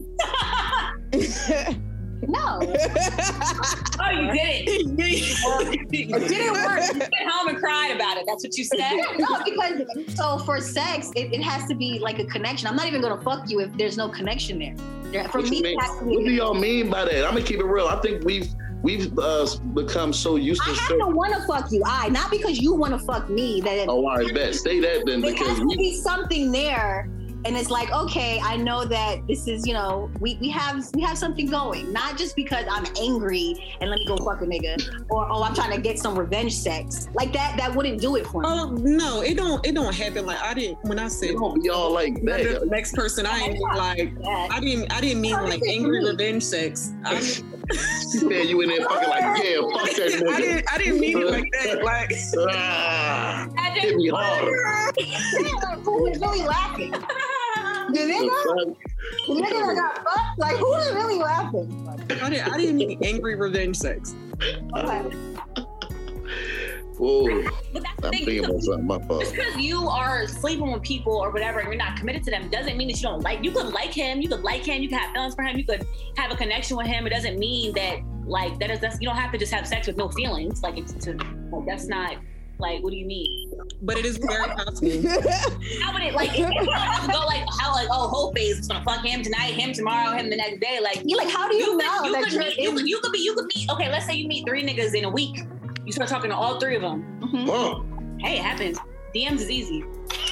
No, Oh, you did it. it didn't work. You went home and cried about it. That's what you said. No, because so for sex, it, it has to be like a connection. I'm not even gonna fuck you if there's no connection there. There- For What me, it has to What do y'all mean by that? I'm gonna keep it real. I think we've we've uh, become so used I to. have Certain, to want to fuck you. I not because you want to fuck me. That oh, all right, bet. Say that then, there because has to we. be something there and it's like okay i know that this is you know we, we have we have something going not just because i'm angry and let me go fuck a nigga or oh i'm trying to get some revenge sex like that that wouldn't do it for me Oh no, it don't. It don't happen. Like I didn't when I said It don't be all like the next person. I ain't like That- I didn't. I didn't mean like angry revenge sex. I, She said you in there fucking like, yeah, fuck that nigga I didn't. I didn't mean it like that. Like Ah, hit me hard. who is really laughing the The nigga fuck? the nigga that got fucked like who is really laughing I didn't. I didn't mean angry revenge sex. Whoa, But that's the I'm thing. thinking about something. My fault. Just because you are sleeping with people or whatever and you're not committed to them doesn't mean that you don't like you could like him, you could like him, you could have feelings for him, you could have a connection with him. It doesn't mean that like that is that's, you don't have to just have sex with no feelings. Like it's to like, that's not Like, what do you mean? But it is very possible. How would it like? If you go like how like whole phase is gonna fuck him tonight, him tomorrow, him the next day. Like You like, how do you, you know could, you that could you're meet, you could, you could be you could meet okay let's say you meet three niggas in a week you start talking to all three of them Mhm. Oh, hey it happens dms is easy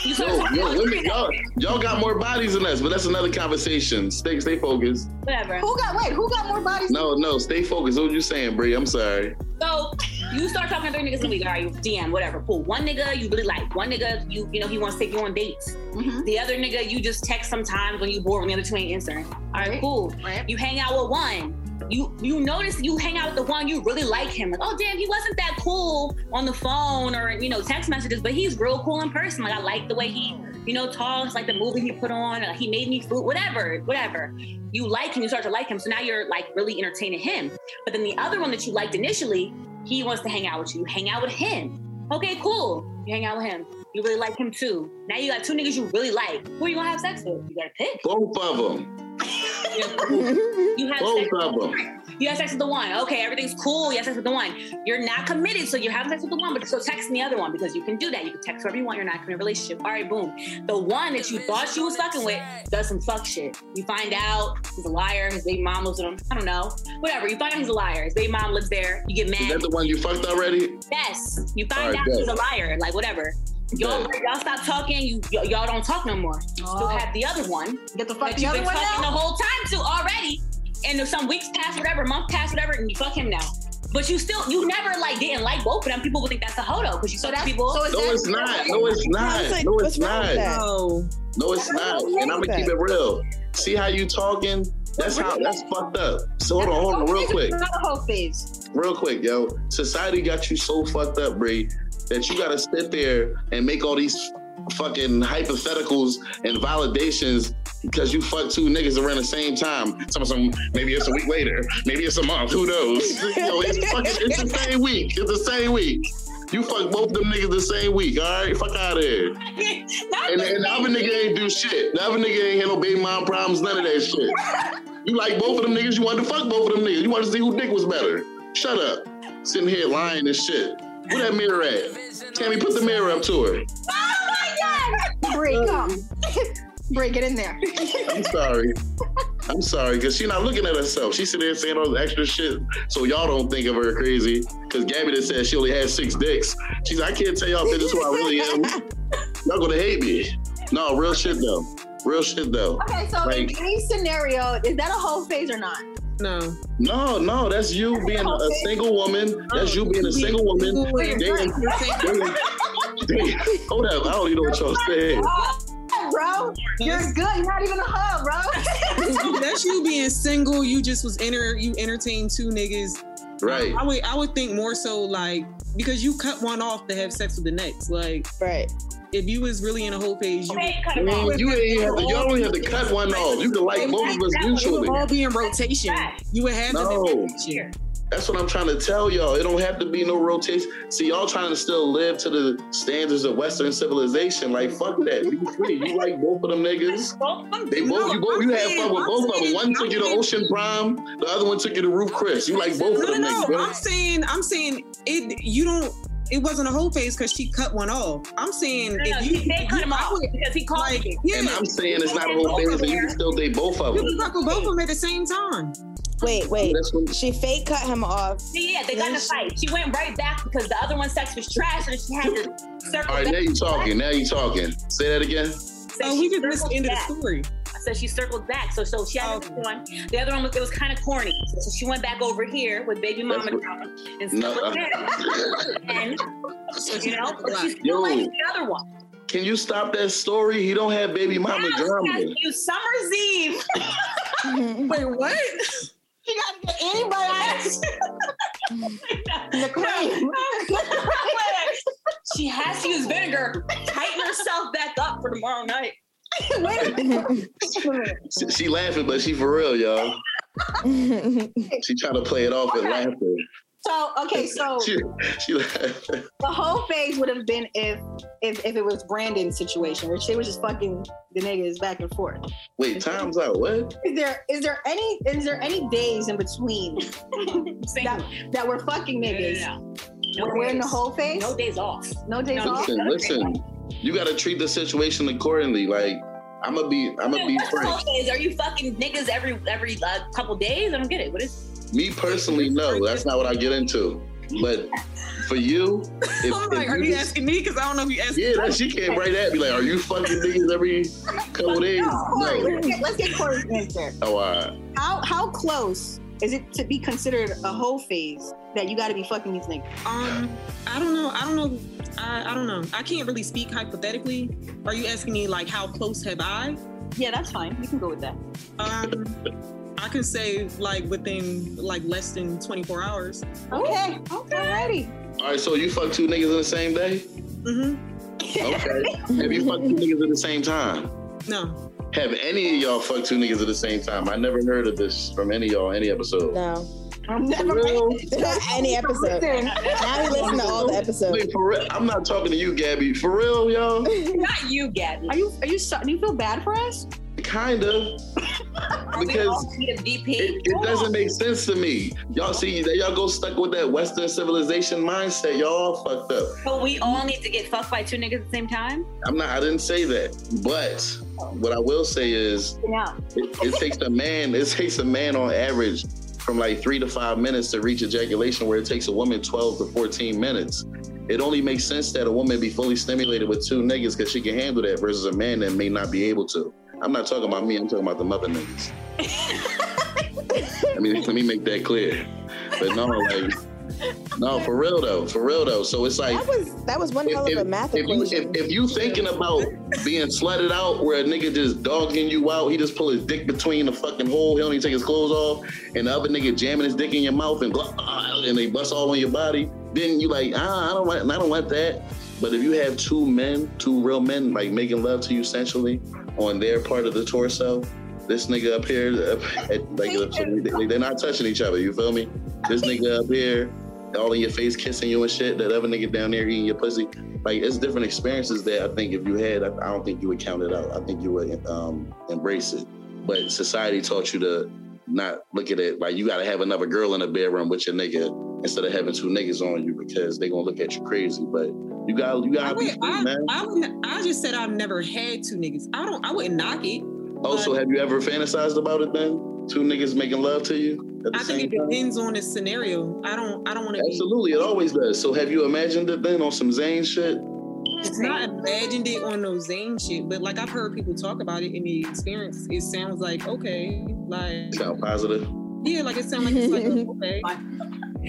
You start yo, yo, all three me, of them. y'all, y'all got more bodies than us, but that's another conversation. Stay, stay focused. whatever Who got wait? Who got more bodies? No, no, stay focused. What you saying, Bree? I'm sorry. so you start talking to three niggas in a week all right dm whatever cool one nigga you really like one nigga you you know he wants to take you on dates Mhm. the other nigga you just text sometimes when you bored when the other two ain't answering all right Right. cool Right. you hang out with one. You you notice you hang out with the one you really like him. Like, oh damn, he wasn't that cool on the phone or you know text messages, but he's real cool in person. Like I like the way he you know talks, like the movie he put on. Like, he made me food, whatever, whatever. You like him, you start to like him. So now you're like really entertaining him. But then the other one that you liked initially, he wants to hang out with you. Hang out with him. Okay, cool. You hang out with him. You really like him too. Now you got two niggas you really like. Who are you gonna have sex with? You gotta pick. Both of them. You have Both sex of the them. One. You have sex with the one. Okay, everything's cool. You have sex with the one. You're not committed, so you're having sex with the one, but still texting the other one because you can do that. You can text whoever you want. You're not in a relationship. All right, boom. The one that you thought you was fucking with does some fuck shit. You find out he's a liar. His baby mom lives with him. I don't know. Whatever. You find out he's a liar. His baby mom lives there. You get mad. Is mad. that the one you fucked already? Yes. You find All right, out bet. he's a liar. Like whatever. Y'all, y'all stop talking. You y- y'all don't talk no more. You still Oh. have the other one Get the fuck that the you've other been one fucking now. the whole time to already. And if some weeks pass, whatever, month pass, whatever, and you fuck him now. But you still, you never like didn't like both of them. People would think that's a hodo because you So fuck that's people. so is No, it's not. No, it's not. How's it- No, it's not. No. No, it's not. And I'm gonna keep it real. See how you talking? That's how. That's fucked up. So hold on, hold on, real quick, Not a whole phase. real quick, yo. Society got you so fucked up, Bree, that you gotta sit there and make all these fucking hypotheticals and validations because you fuck two niggas around the same time. Some, some, maybe it's a week later, maybe it's a month. Who knows? Yo, it's fucking, it's the same week. It's the same week. You fuck both of them niggas the same week. All right, fuck out of here. And, the and the other nigga ain't do shit. The other nigga ain't had no baby mom problems, none of that shit. You like both of them niggas, you wanted to fuck both of them niggas. You wanted to see who dick was better. Shut up. Sitting here lying and shit. Where that mirror at? Tammy, put the mirror up to her. Oh my god! Break, come. Break it in there. I'm sorry. I'm sorry, because she's not looking at herself. She's sitting there saying all the extra shit so y'all don't think of her crazy. Because Gabby just said she only had six dicks. She's like, I can't tell y'all bitches who I really am. Y'all gonna hate me. No, real shit though. Real shit though. Okay, so in any scenario, is that a whole phase or not? No. No, no, that's you being a single woman. That's you being a single woman. Dating, dating, dating. Hold up, I don't even know what y'all saying. Oh, Bro, you're good. You're not even a hub, bro. That's you being single. You just was enter. You entertained two niggas. Right. I would. I would think more so like because you cut one off to have sex with the next. Like right. if you was really in a whole page, you Okay, cut I off. mean, you ain't mm, have to, y'all don't have to cut one off. You can like both of us it mutually. all be in rotation. You would have No. them in rotation. That's what I'm trying to tell y'all. It don't have to be no rotation. See, y'all trying to still live to the standards of Western civilization. Like, fuck that. Be free. You like both of them niggas. Both of them They both you both you had fun with I'm both of them. One took you to Ocean Prime, the other one took you to Ruth's Chris. You like both of them no, niggas, no. I'm saying, I'm saying it. You don't. It wasn't a whole face because she cut one off. I'm saying No, no, if you, he did cut him I off would- because he called like, me. yeah, And I'm saying it's not a whole face, and you can still date both of them. you them. can fuck with both of them at the same time. Wait, wait. She fake cut him off. Yeah, they got in a fight. She went right back because the other one's sex was trash, and she had to circle all right, back. now you talking. Now you're talking. Say that again. So Oh, we just missed the end of the story. So she circled back. So so she had Okay. this one. The other one was it was kind of corny. So she went back over here with baby mama That's drama and No, circled uh- And you know, but she still Yo. likes the other one. Can you stop that story? He don't have baby mama Now drama. has you Summer's Eve. Wait, what? She got to get anybody the cream. she has to use vinegar. Tighten herself back up for tomorrow night. Wait a. She, she laughing, but she for real, y'all. She trying to play it off and Okay. laughing. So okay, so She, she the whole phase would have been if if if it was Brandon's situation where she was just fucking the niggas back and forth. Wait, time's out. What? Is there is there any is there any days in between Single. that that were fucking No, no, niggas no. No We're in the whole phase. No days off. No days No, off. Listen, listen. You got to treat the situation accordingly. Like I'm gonna be, I'm gonna be What's the frank. days? Are you fucking niggas every every uh, couple days? I don't get it. What is? Me personally, no, that's not what I get into. But for you, if, I'm if like, are you you just- asking me? Because I don't know if you asking. yeah, that she came right at me like, are you fucking niggas every couple days? Corey, No. let's get, let's get Corey's answer. Oh, all right. How how close is it to be considered a whole phase that you got to be fucking these niggas? Um, I don't know. I don't know. I, I don't know. I can't really speak hypothetically. Are you asking me like how close have I? Yeah, that's fine. We can go with that. Um, I can say like within like less than 24 hours. Okay. Okay. Alrighty. All right, so you fuck two niggas in the same day? Mm hmm Okay. Have you fucked two niggas at the same time? No. Have any of y'all fucked two niggas at the same time? I never heard of this from any of y'all, any episode. No, I'm never real? any episode. Now we listen to all the episodes. Wait, for real? I'm not talking to you, Gabby. For real, y'all? Not you, Gabby. Are you are you so, do you feel bad for us? Kind of. Because all need a VP? It, it doesn't make sense to me. Y'all see, that y'all go stuck with that Western civilization mindset. Y'all all fucked up. But we all need to get fucked by two niggas at the same time. I'm not. I didn't say that. But what I will say is, Yeah. it, it takes a man. It takes a man on average from like three to five minutes to reach ejaculation, where it takes a woman 12 to 14 minutes. It only makes sense that a woman be fully stimulated with two niggas because she can handle that versus a man that may not be able to. I'm not talking about me. I'm talking about the mother niggas. I mean, let me make that clear. But no, like, no, for real though, for real though. So it's like, That was that was one hell of a math if you equation. if, if you thinking about being slutted out where a nigga just dogging you out, he just pull his dick between the fucking hole, he don't even take his clothes off, and the other nigga jamming his dick in your mouth and blah, ah, and they bust all on your body, then you like, ah, I don't want I don't want that. But if you have two men, two real men, like making love to you sensually on their part of the torso, this nigga up here, up like they're not touching each other. You feel me? This nigga up here, all in your face, kissing you and shit. That other nigga down there eating your pussy. Like it's different experiences that I think if you had, I, I don't think you would count it out. I think you would um, embrace it. But society taught you to not look at it like you got to have another girl in the bedroom with your nigga instead of having two niggas on you because they gonna look at you crazy. But you got you gotta be would, I, man. I, wouldn't- I just said I've never had two niggas. I don't. I wouldn't knock it. Also, have you ever fantasized about it then? Two niggas making love to you at the I think same it time? depends on the scenario. I don't. I don't want to be. Absolutely, it always does. So have you imagined it then on some Zane shit? It's not imagined it on those Zane shit, but like I've heard people talk about it in the experience. It sounds like okay, like Sound positive? yeah, like it sounds like it's like okay,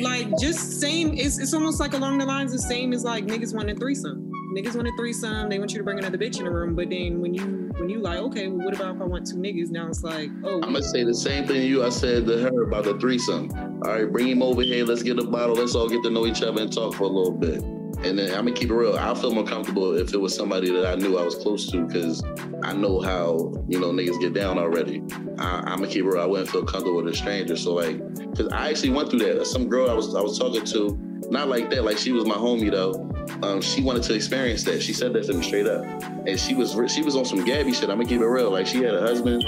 like just same. It's it's almost like along the lines the same as like niggas wanting threesome. Niggas want a threesome. They want you to bring another bitch in the room, but then when you when you like okay, well, what about if I want two niggas? Now it's like oh, I'm gonna say the same thing you. I said to her about the threesome. All right, bring him over here. Let's get a bottle. Let's all get to know each other and talk for a little bit. And then I'm gonna keep it real. I'll feel more comfortable if it was somebody that I knew I was close to, because I know how you know niggas get down already. I, I'm gonna keep it real. I wouldn't feel comfortable with a stranger. So like, because I actually went through that. Some girl I was I was talking to, not like that. Like she was my homie though. Um, she wanted to experience that. She said that to me straight up, and she was she was on some Gabby shit. I'm gonna keep it real. Like she had a husband.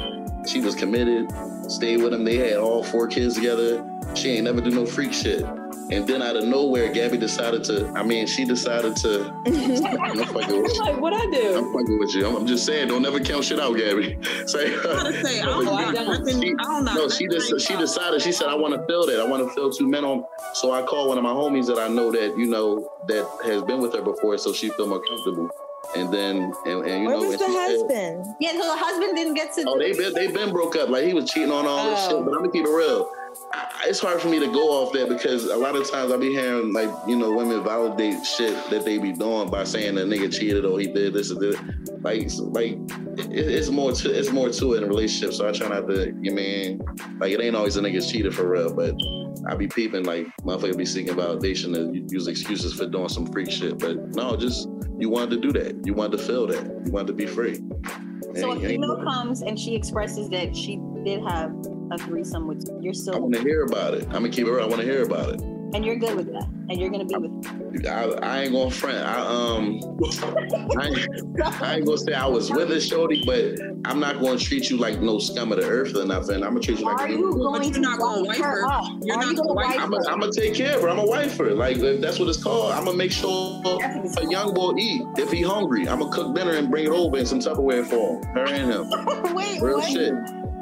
She was committed. Stayed with him. They had all four kids together. She ain't never do no freak shit. And then out of nowhere, Gabby decided to. I mean, she decided to. I'm fucking with you. Like, what I do? I'm fucking with you. I'm, I'm just saying, don't ever count shit out, Gabby. Say, I'm trying to say I don't Oh, I don't. She- I don't knock no, she nothing. just she decided. She said, "I want to feel that. I want to feel two men on." So I called one of my homies that I know that you know that has been with her before, so she feel more comfortable. And then and, and you Where know, was and the she said- husband? Yeah, so the husband didn't get to. Oh, they been they been broke up. Like he was cheating on all this Oh. shit. But I'm gonna keep it real. I, it's hard for me to go off that because a lot of times I be hearing like you know women validate shit that they be doing by saying the nigga cheated or he did this or this. Like like it, it's more to it's more to it in a relationship. So I try not to. You mean like it ain't always a nigga cheated for real, but I be peeping like motherfucker be seeking validation to use excuses for doing some freak shit. But no, just you wanted to do that. You wanted to feel that. You wanted to be free. So a female comes and she expresses that she did have a threesome with you. You're I want to hear about it. I'm gonna keep it real. I want to hear about it. and you're good with that, and you're gonna be with. I, I ain't gonna front. I um, I, ain't- I ain't gonna say I was with a shorty, but I'm not gonna treat you like no scum of the earth or nothing. I'm gonna treat you like Are a you human being. going you're to not gonna wife wife her her. up? You're Are not you gonna gonna wife wife I'm her? gonna I'm gonna take care of her. I'm a wife her. Like if that's what it's called. I'm gonna make sure a young boy eat. If he hungry, I'm gonna cook dinner and bring it over in some Tupperware for him. Her and him. Wait, Real what? shit.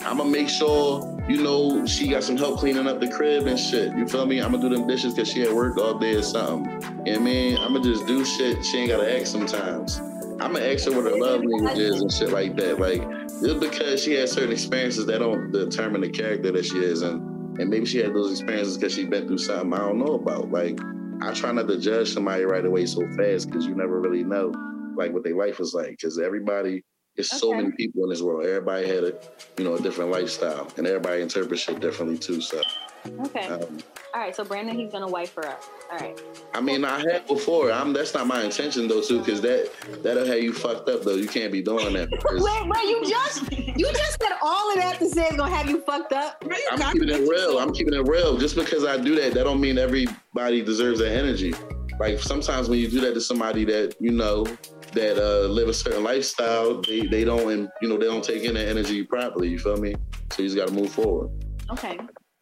I'm gonna make sure you know she got some help cleaning up the crib and shit. You feel me? I'm gonna do them dishes because she at work all day or something. I mean? I'm gonna just do shit she ain't gotta ask sometimes. I'm gonna ask her what her love language is and shit like that. Like just because she has certain experiences that don't determine the character that she is, and and maybe she had those experiences because she been through something I don't know about. Like I try not to judge somebody right away so fast because you never really know like what their life was like because everybody. There's so many people in this world. Everybody had a, you know, a different lifestyle, and everybody interprets shit differently too. So, Okay. um, All right. So Brandon, he's gonna wife her up. All right. I mean, I had before. I'm. That's not my intention though, too, because that that'll have you fucked up though. You can't be doing that. Wait, wait. You just you just said all of that to say it's gonna have you fucked up. You I'm keeping it real. I'm keeping it real. Just because I do that, that don't mean everybody deserves that energy. Like sometimes when you do that to somebody that you know that uh, live a certain lifestyle, they they don't, and you know, they don't take in that energy properly. You feel me? So you just got to move forward. Okay.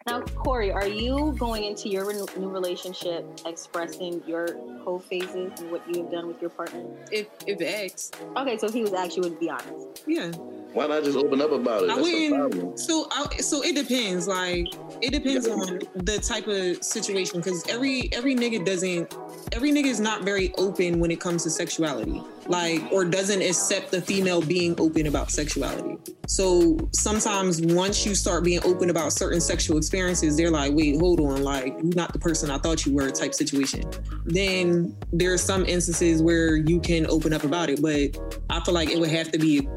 Now, Corey, are you going into your re- new relationship expressing your whole phases and what you have done with your partner? If if X, Okay, so if he was actually would be honest. yeah. Why not just open up about it? I That's the problem. wouldn't. So, I, so it depends. Like, it depends on the type of situation. Because every every nigga doesn't. Every nigga is not very open when it comes to sexuality. Like, or doesn't accept the female being open about sexuality. So sometimes once you start being open about certain sexual experiences, they're like, "Wait, hold on. Like, you're not the person I thought you were." Type situation. Then there are some instances where you can open up about it, but I feel like it would have to be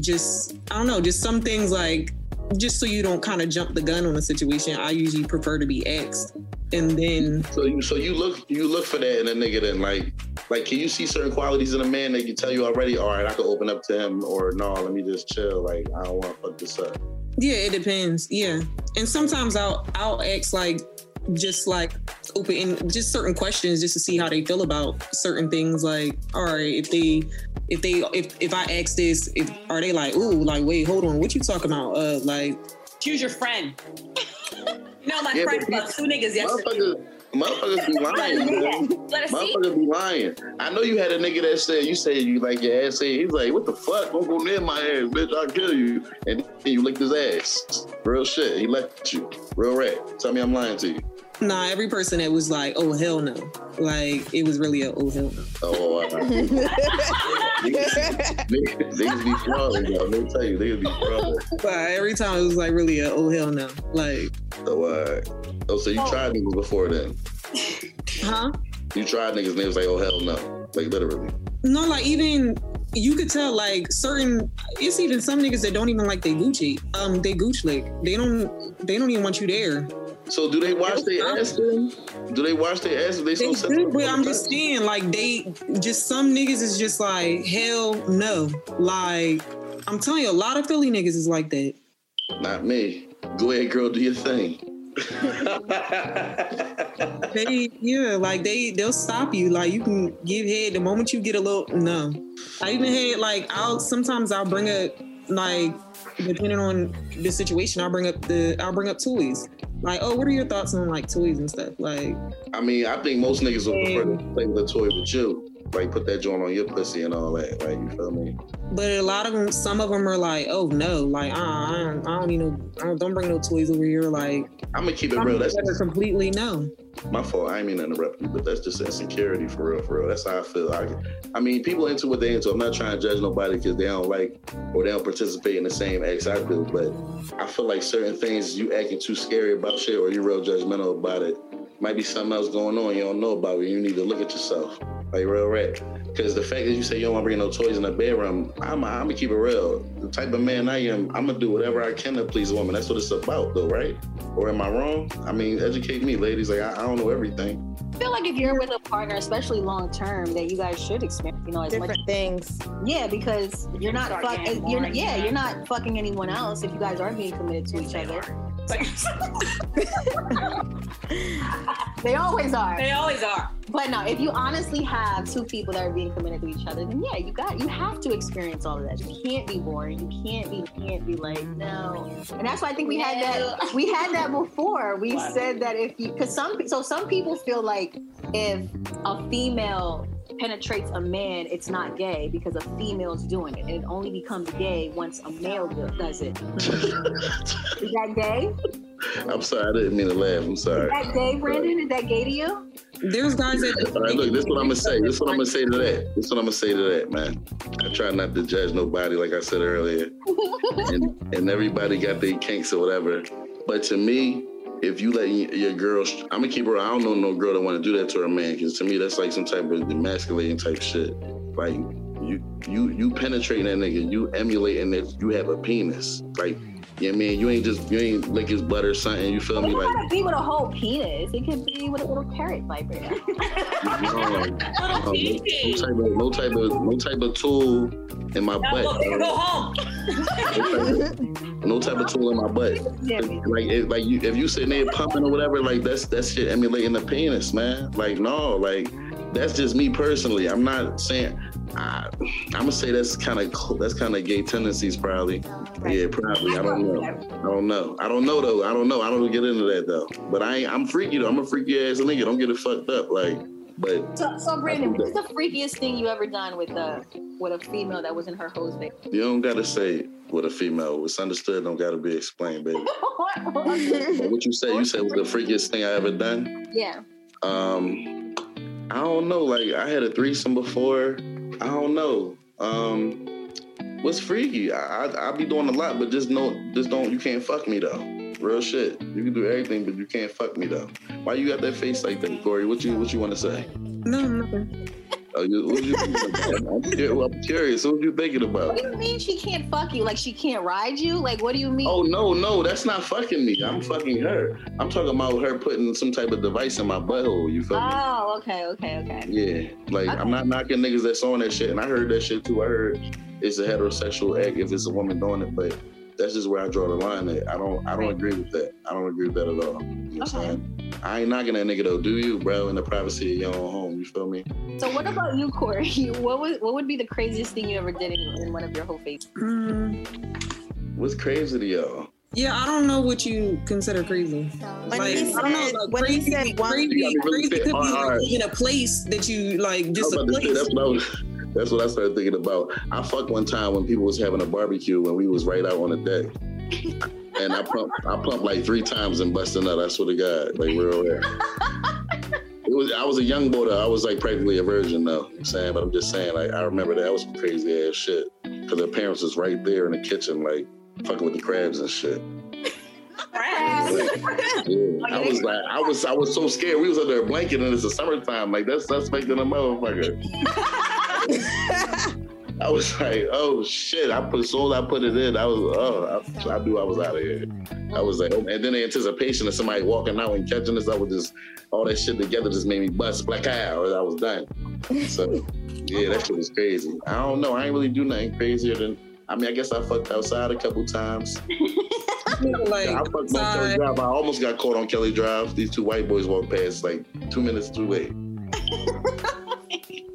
just I don't know, just some things like just so you don't kind of jump the gun on a situation. I usually prefer to be asked, and then So you so you look you look for that in a nigga then like like can you see certain qualities in a man that can tell you already, all right, I can open up to him or no, let me just chill. Like I don't want to fuck this up. yeah, it depends. Yeah, and sometimes I'll I'll ask like just like open just certain questions just to see how they feel about certain things. Like, all right, if they if they if if I ask this, if are they like, ooh, like wait, hold on, what you talking about? Uh, like Choose your friend. no, my Yeah, friend but two niggas yesterday. Motherfuckers, motherfuckers be lying, man. Let. Motherfuckers be lying. I know you had a nigga that said you said you like your ass. Said he's like, what the fuck? Don't go near my ass, bitch. I'll kill you. And then you licked his ass. Real shit. He left you. Real rat. Tell me I'm lying to you. nah, every person that was like, oh hell no, like it was really a oh hell no. Oh, uh, niggas, niggas be frauding, yo. Let me tell you, niggas be frauding. But every time it was like really a oh hell no, like So, uh, oh, so you tried niggas before then? huh? You tried niggas and they was like, oh hell no, like literally. No, like even you could tell like certain it's even some niggas that don't even like they Gucci. Um they Gucci lick. They don't they don't even want you there. So do they wash their ass then? Do they wash their ass if they They so but I'm just saying, like they just some niggas is just like, hell no. Like I'm telling you, a lot of Philly niggas is like that. Not me. Go ahead, girl, do your thing. They yeah, like they they'll stop you. Like you can give head the moment you get a little no. I even had like I'll sometimes I'll bring up like depending on the situation, I'll bring up the I'll bring up toys. Like, oh, what are your thoughts on like toys and stuff? Like, I mean, I think most niggas would prefer to play with a toy with you. Like put that joint on your pussy and all that. Like you feel me? but a lot of them, some of them are like, oh no, like uh, I don't, I don't need no, I don't, don't bring no toys over here. Like, I'm gonna keep it real. That's better completely no. my fault. I ain't mean to interrupt you, but that's just insecurity for real, for real. That's how I feel. I, I mean, people into what they into. I'm not trying to judge nobody because they don't like or they don't participate in the same acts I do. But I feel like certain things you acting too scary about shit or you real judgmental about it. Might be something else going on you don't know about. it. You need to look at yourself, like real rat. Because the fact that you say you don't want to bring no toys in the bedroom, I'm, I'm gonna keep it real. The type of man I am, I'm gonna do whatever I can to please a woman. That's what it's about, though, right? Or am I wrong? I mean, educate me, ladies. Like I, I don't know everything. I feel like if you're with a partner, especially long term, that you guys should experience, you know, as much. Different things. Yeah, because you're not Start fuck. You're yeah, yeah. you're not fucking anyone else if you guys are being committed to each other. They always are. they always are. But no, if you honestly have two people that are being committed to each other, then yeah, you got you have to experience all of that. You can't be boring. You can't be you can't be like no. And that's why I think we had that we had that before. We said that if you because some so some people feel like if a female penetrates a man, it's not gay because a female's doing it. And it only becomes gay once a male does it. Is that gay? I'm sorry, I didn't mean to laugh. I'm sorry. Is sorry. that gay, Brandon? Is that gay to you? There's guys that All right, look, this is what I'm gonna say. This is what I'm gonna say to that. This is what I'm gonna say to that, man. I try not to judge nobody, like I said earlier, and, and everybody got their kinks or whatever. But to me, if you let your girl, I'm gonna keep her. I don't know no girl that want to do that to her man, because to me that's like some type of emasculating type shit. Like you, you, you penetrating that nigga, you emulating that you have a penis. Like, yeah, man, you ain't just you ain't lick his butt or something. You feel It me? Like, gotta be with a whole penis. It could be with a little carrot vibrator. no, um, Little no, no type of no type of no type of tool in my Now butt. go, go home. no type of tool in my butt. Like if, like you if you sitting there pumping or whatever, like that's that's shit emulating the penis, man. Like no, like that's just me personally. I'm not saying. I, I'm gonna say that's kind of that's kind of gay tendencies, probably. Yeah, probably. I don't know. I don't know. I don't know though. I don't know. I don't get into that though. But I ain't, I'm freaky though. I'm a freaky ass nigga. Don't get it fucked up. Like, but So, so Brandon, what's the freakiest thing you ever done with a with a female that was in her hose phase? you don't gotta say with a female. It's understood don't gotta be explained, baby. But what you say? You said was the freakiest thing I ever done. yeah. Um, I don't know. Like I had a threesome before. I don't know. Um, what's freaky? I, I I be doing a lot, but just no, just don't. You can't fuck me though. Real shit. You can do everything, but you can't fuck me though. Why you got that face like that, Corey? What you what you want to say? no nothing. Oh, you, what you about? I'm, curious. What are you thinking about? What do you mean she can't fuck you? Like she can't ride you? Like what do you mean? Oh no, no, that's not fucking me. I'm fucking her. I'm talking about her putting some type of device in my butthole. You feel me? Oh, okay, okay, okay. Yeah, like I'm not knocking niggas that's on that shit, and I heard that shit too. I heard it's a heterosexual act if it's a woman doing it, but that's just where I draw the line. At I don't, I don't agree with that. I don't agree with that at all. You know what I'm Okay. Saying? I ain't knocking that nigga though. Do you, bro? In the privacy of your own home. You feel me? So what about you, Corey? What would what would be the craziest thing you ever did in, in one of your whole faces? Mm, What's crazy to y'all? yeah, I don't know what you consider crazy. When like, he I don't know, said- like when crazy, said one- crazy, You gotta really crazy fit could be hard. like in a place that you like, just a about say, place. that's what I was. That's what I started thinking about. I fucked one time when people was having a barbecue when we was right out on the deck. And I pumped, I pumped like three times and busted nut. I swear to God, like real rare. It was, I was a young boy though. I was like practically a virgin though. You know I'm saying, but I'm just saying, like I remember that, was some crazy ass shit. Cause their parents was right there in the kitchen, like fucking with the crabs and shit. Friends. Yeah. I was like, I was, I was so scared. We was under a blanket and it's the summertime. Like that's suspect in a motherfucker. I was like, oh shit! I put as I put it in, I was oh, I, I knew I was out of here. I was like, oh, and then the anticipation of somebody walking out and catching us, I was just all that shit together just made me bust black eye, or I was done. So yeah, that shit was crazy. I don't know. I ain't really do nothing crazier than. I mean, I guess I fucked outside a couple times. like, I fucked on Kelly. Drive. I almost got caught on Kelly Drive. These two white boys walked past like two minutes too late.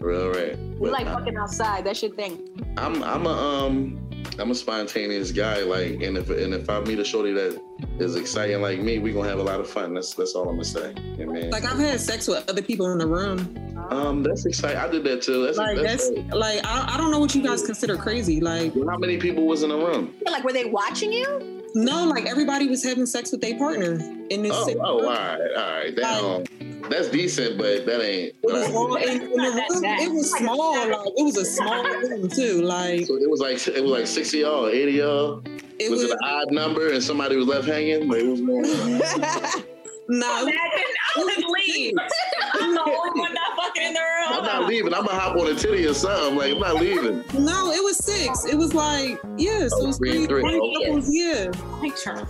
Real right. You But like I- fucking outside? That's your thing. I'm I'm a um I'm a spontaneous guy. Like, and if and if I meet a shorty that is exciting like me, we gonna have a lot of fun. That's that's all I'm gonna say. Yeah, man. Like I've had sex with other people in the room. um, that's exciting. I did that too. That's, Like that's, that's like I, I don't know what you guys consider crazy. Like how many people was in the room? Like, were they watching you? no, like everybody was having sex with their partner in this. Oh, oh, all room. right, all right. That, um, that's decent, but that ain't. It was all in, in room. It was small. Like it was a small room too. Like So it was like it was like sixty y'all, eighty y'all. it was, was. an odd number and somebody was left hanging? Like, what was going on? No, Imagine I would leave. I'm the only one not fucking in the room. I'm not leaving. I'm gonna hop on a titty or something. Like I'm not leaving. no, it was six. It was like yes, Oh, it was oh, three three, three, three okay. couples. Yeah. Picture.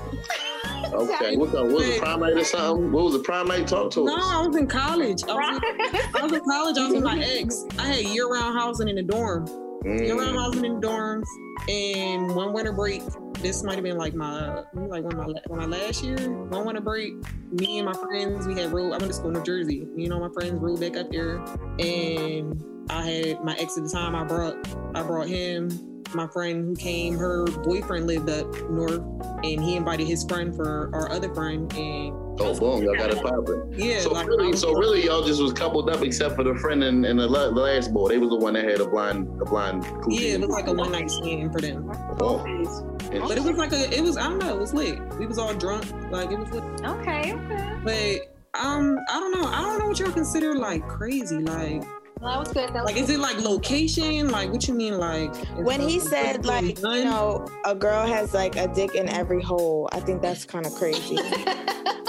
Okay, what, the, what was the primate or something? What was the primate? Talk to No, us. I was in college. I was in, I was in college. I was with my ex. I had year-round housing in the dorm. Year-round Mm. housing in the dorms. And one winter break, this might have been like my like when my when my last year. One winter break, me and my friends we had rode. I went to school in New Jersey. You know, my friends rode back up there, and I had my ex at the time. I brought I brought him. My friend who came, her boyfriend lived up north, and he invited his friend for our other friend, and Oh, boom, y'all got it popping. yeah, So like, really, so really, y'all just was coupled up, except for the friend and, and the, the last boy. They was the one that had a blind, a blind. yeah, it was like a one night stand for them. Oh, But it was like a, it was I don't know, it was lit. We was all drunk, like it was lit. Okay, okay. But um, I don't know. I don't know what y'all consider like crazy. Like, Well, that was good. That was like is it like location? Like, what you mean? Like When he it's said like you know a girl has like a dick in every hole, I think that's kind of crazy.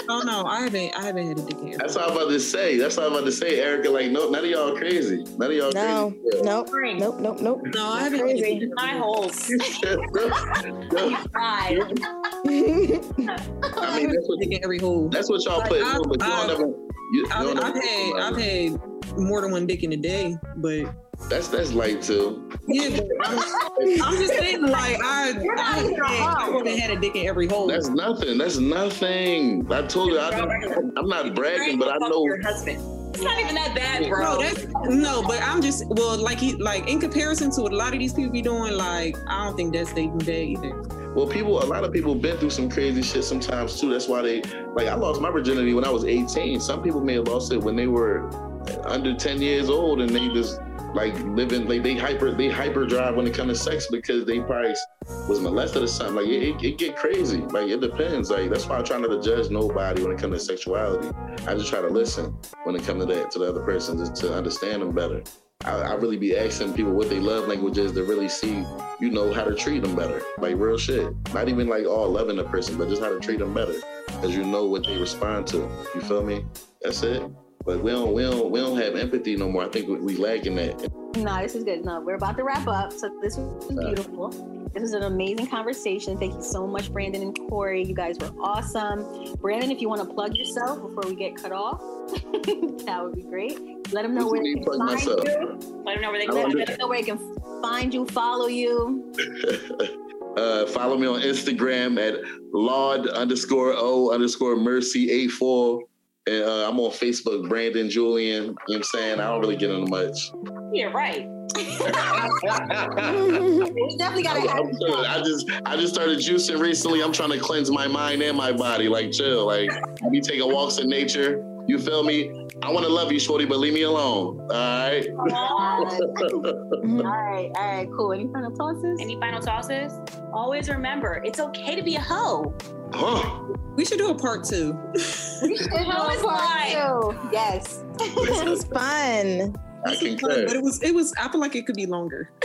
Oh no, I haven't. I haven't had a dick in. that's what I'm about to say. That's what I'm about to say, Erica. Like, no, none of y'all crazy. None of y'all No, crazy. nope, nope, nope, nope. No, I haven't. Crazy. My holes. I mean, that's what, every hole. that's what y'all Like, put. I- in, but y'all I- never. You, I've, y'all I've had I've had more than one dick in a day, but That's that's light too. yeah, but I'm, I'm just saying like I You're I, even had, I haven't had a dick in every hole. That's nothing. That's nothing. I told you. I, I'm not bragging, but I know. your husband. It's not even that bad, bro. No, that's no, but I'm just well, like he like in comparison to what a lot of these people be doing, like I don't think that's even bad either. Well, people, a lot of people been through some crazy shit sometimes too. That's why they like. I lost my virginity when I was 18. Some people may have lost it when they were under 10 years old, and they just like living like they hyper they hyper drive when it comes to sex because they probably was molested or something. Like it, it, it get crazy. Like it depends. Like that's why I try not to judge nobody when it comes to sexuality. I just try to listen when it comes to that to the other person just to understand them better. I, I really be asking people what they love language is to really see, you know, how to treat them better. Like real shit. Not even like all loving the person, but just how to treat them better. Because you know what they respond to. You feel me? That's it. But we don't, we don't, we don't have empathy no more. I think we, we lacking that. No, this is good. No, we're about to wrap up. So this was beautiful. This was an amazing conversation. Thank you so much, Brandon and Corey. You guys were awesome. Brandon, if you want to plug yourself before we get cut off, that would be great. Let them know where they can find myself? you. Let them know where they can find Let them know where they can find you, follow you. uh, follow me on Instagram at Laud underscore O underscore Mercy 84. And uh, I'm on Facebook, Brandon Julian. You know what I'm saying? I don't really get into much. Yeah, right. We definitely got to I, have I'm good. I just I just started juicing recently. I'm trying to cleanse my mind and my body. Like chill. Like I be taking walks in nature. You feel me? I want to love you, shorty, but leave me alone. All right. all right, all right, cool. Any final tosses? Any final tosses? Always remember, it's okay to be a hoe. Huh. We should do a part two. We should have How is a part two. Yes. This was fun. I This was fun, but it was it was. I feel like it could be longer.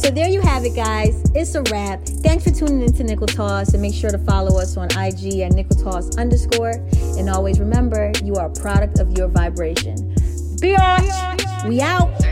So there you have it, guys. It's a wrap. Thanks for tuning into Nickel Toss and make sure to follow us on IG at Nickel Toss underscore. And always remember, you are a product of your vibration. Biatch, we out.